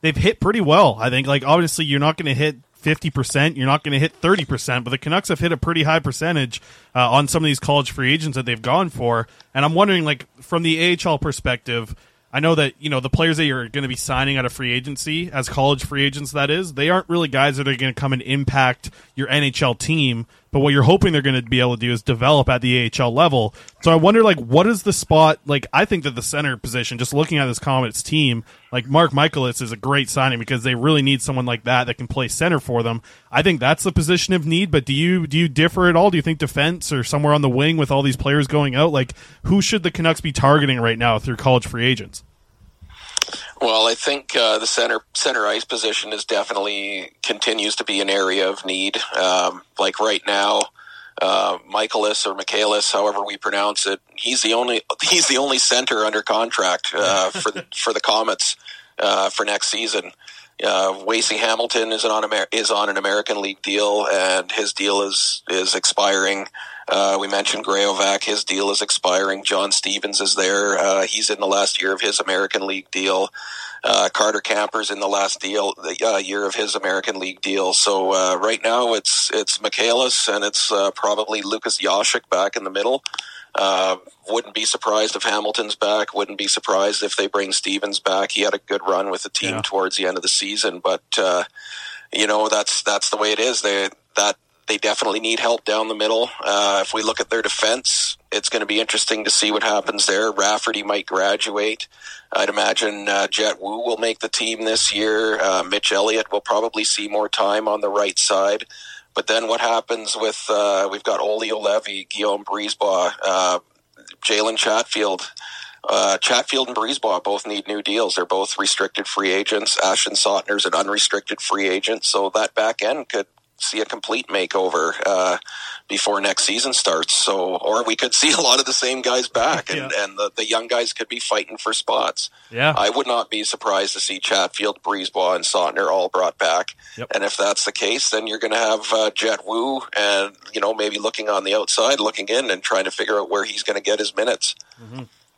they've hit pretty well. I think like obviously you're not going to hit fifty percent, you're not going to hit thirty percent, but the Canucks have hit a pretty high percentage uh, on some of these college free agents that they've gone for. And I'm wondering, like from the AHL perspective. I know that you know the players that you're going to be signing out of free agency as college free agents. That is, they aren't really guys that are going to come and impact your NHL team. But what you're hoping they're going to be able to do is develop at the AHL level. So I wonder, like, what is the spot? Like, I think that the center position, just looking at this Comets team, like Marc Michaelis is a great signing because they really need someone like that that can play center for them. I think that's the position of need. But do you do you differ at all? Do you think defense or somewhere on the wing with all these players going out? Like, who should the Canucks be targeting right now through college free agents? Well, I think uh, the center center ice position is definitely continues to be an area of need. Um, like right now, uh, Michaelis or Michaelis, however we pronounce it, he's the only he's the only center under contract uh, for for the Comets uh, for next season. Uh, Wasey Hamilton is on Amer- is on an American League deal, and his deal is is expiring. Uh, we mentioned Graovac; his deal is expiring. John Stevens is there; uh, he's in the last year of his American League deal. Uh, Carter Camper's in the last deal, the uh, year of his American League deal. So uh, right now, it's it's Michaelis and it's uh, probably Lukas Jasek back in the middle. Uh, wouldn't be surprised if Hamilton's back. Wouldn't be surprised if they bring Stevens back. He had a good run with the team Yeah. towards the end of the season, but uh, you know that's that's the way it is. They that they definitely need help down the middle. Uh, if we look at their defense, it's going to be interesting to see what happens there. Rafferty might graduate. I'd imagine uh, Jett Woo will make the team this year. Uh, Mitch Eliot will probably see more time on the right side. But then what happens with uh, we've got Olli Juolevi, Guillaume Brisebois, uh, Jalen Chatfield. Uh, Chatfield and Brisebois both need new deals. They're both restricted free agents. Ashton Sautner's an unrestricted free agent, so that back end could see a complete makeover uh, before next season starts. So, or we could see a lot of the same guys back, and, and the, the young guys could be fighting for spots. Yeah. I would not be surprised to see Chatfield, Brisebois, and Sautner all brought back. Yep. And if that's the case, then you're going to have uh, Jett Woo, and you know maybe looking on the outside, looking in, and trying to figure out where he's going to get his minutes.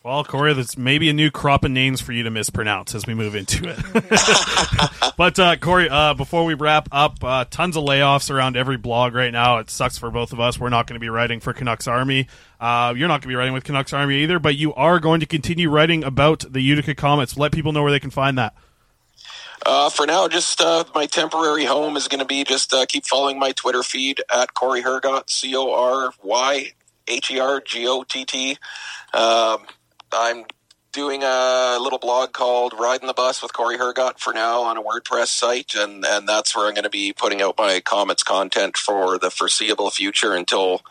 Well, Cory, there's maybe a new crop of names for you to mispronounce as we move into it. but uh, Cory, uh, before we wrap up, uh, tons of layoffs around every blog right now. It sucks for both of us. We're not going to be writing for Canucks Army. Uh, you're not going to be writing with Canucks Army either, but you are going to continue writing about the Utica Comets. Let people know where they can find that. Uh, for now, just uh, my temporary home is going to be just uh, keep following my Twitter feed at Cory Hergott, C O R Y H E R G O T T. Um, I'm doing a little blog called Riding the Bus with Cory Hergott for now on a WordPress site, and, and that's where I'm going to be putting out my Comets content for the foreseeable future until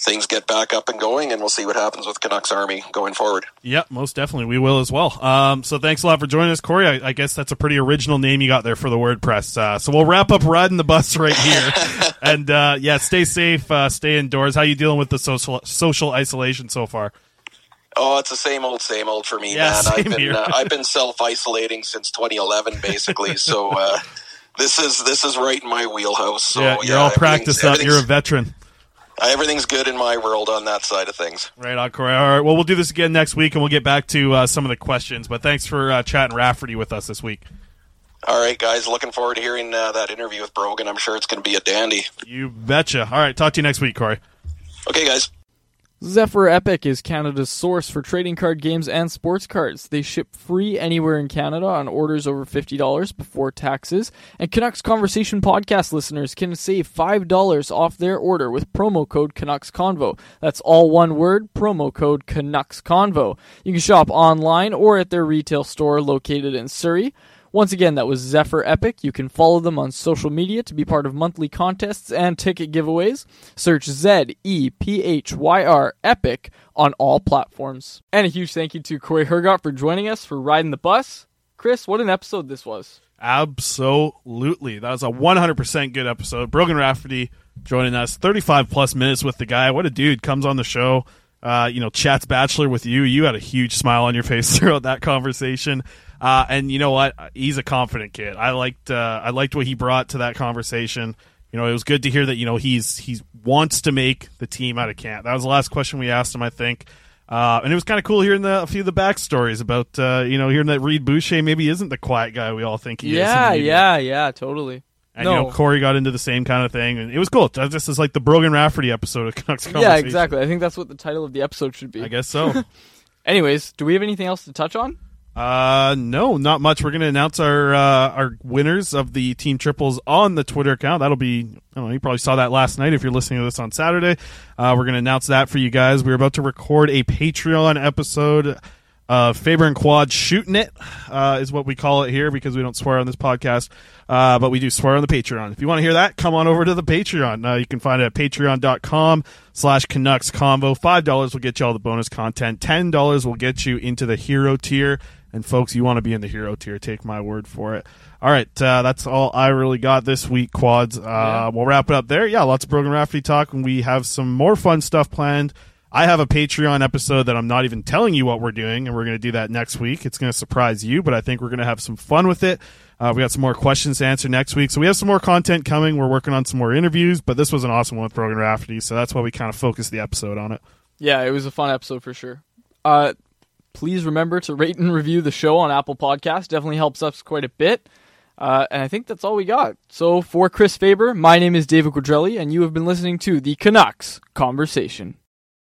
things get back up and going, and we'll see what happens with Canucks Army going forward. Yep, most definitely. We will as well. Um, so thanks a lot for joining us, Cory. I, I guess that's a pretty original name you got there for the WordPress. Uh, so we'll wrap up riding the bus right here. and uh, yeah, stay safe, uh, stay indoors. How you dealing with the social social isolation so far? Oh, it's the same old, same old for me, Yeah, man. I've been uh, I've been self isolating since 2011, basically. so uh, this is this is right in my wheelhouse. So yeah, you're all practiced up. You're a veteran. Everything's good in my world on that side of things. Right on, Cory. All right. Well, we'll do this again next week, and we'll get back to uh, some of the questions. But thanks for uh, chatting Rafferty with us this week. All right, guys. Looking forward to hearing uh, that interview with Brogan. I'm sure it's going to be a dandy. You betcha. All right. Talk to you next week, Cory. Okay, guys. Zephyr Epic is Canada's source for trading card games and sports cards. They ship free anywhere in Canada on orders over $50 before taxes. And Canucks Conversation podcast listeners can save $5 off their order with promo code Canucks Convo. That's all one word, promo code Canucks Convo. You can shop online or at their retail store located in Surrey. Once again, that was Zephyr Epic. You can follow them on social media to be part of monthly contests and ticket giveaways. Search Z E P H Y R Epic on all platforms. And a huge thank you to Cory Hergott for joining us for riding the bus. Chris, what an episode this was. Absolutely. That was a 100% good episode. Brogan Rafferty joining us. 35 plus minutes with the guy. What a dude. Comes on the show. Uh, you know, chats Bachelor with you. You had a huge smile on your face throughout that conversation. Uh, and you know what? He's a confident kid. I liked uh, I liked what he brought to that conversation. You know, it was good to hear that you know he's he's wants to make the team out of camp. That was the last question we asked him, I think. Uh, and it was kind of cool hearing the, a few of the backstories about uh, you know hearing that Reid Boucher maybe isn't the quiet guy we all think he yeah, is. Yeah, yeah, yeah, totally. And no. you know Cory got into the same kind of thing, and it was cool. This is like the Brogan Rafferty episode of Canucks Yeah, exactly. I think that's what the title of the episode should be. I guess so. Anyways, do we have anything else to touch on? Uh, no, not much. We're going to announce our uh, our winners of the team triples on the Twitter account. That'll be, I don't know, you probably saw that last night if you're listening to this on Saturday. Uh, we're going to announce that for you guys. We're about to record a Patreon episode of Faber and Quad shooting it uh, is what we call it here because we don't swear on this podcast, uh, but we do swear on the Patreon. If you want to hear that, come on over to the Patreon. Uh, you can find it at patreon.com slash Canucks Convo. $5 will get you all the bonus content. $10 will get you into the hero tier. And folks, you want to be in the hero tier. Take my word for it. All right, uh, that's all I really got this week, quads. Uh, Yeah. We'll wrap it up there. Yeah, lots of Brogan Rafferty talk, and we have some more fun stuff planned. I have a Patreon episode that I'm not even telling you what we're doing, and we're going to do that next week. It's going to surprise you, but I think we're going to have some fun with it. Uh, we got some more questions to answer next week, so we have some more content coming. We're working on some more interviews, but this was an awesome one with Brogan Rafferty, so that's why we kind of focused the episode on it. Yeah, it was a fun episode for sure. Uh, please remember to rate and review the show on Apple Podcast. Definitely helps us quite a bit. Uh, and I think that's all we got. So for Chris Faber, my name is David Quadrelli, and you have been listening to the Canucks Conversation.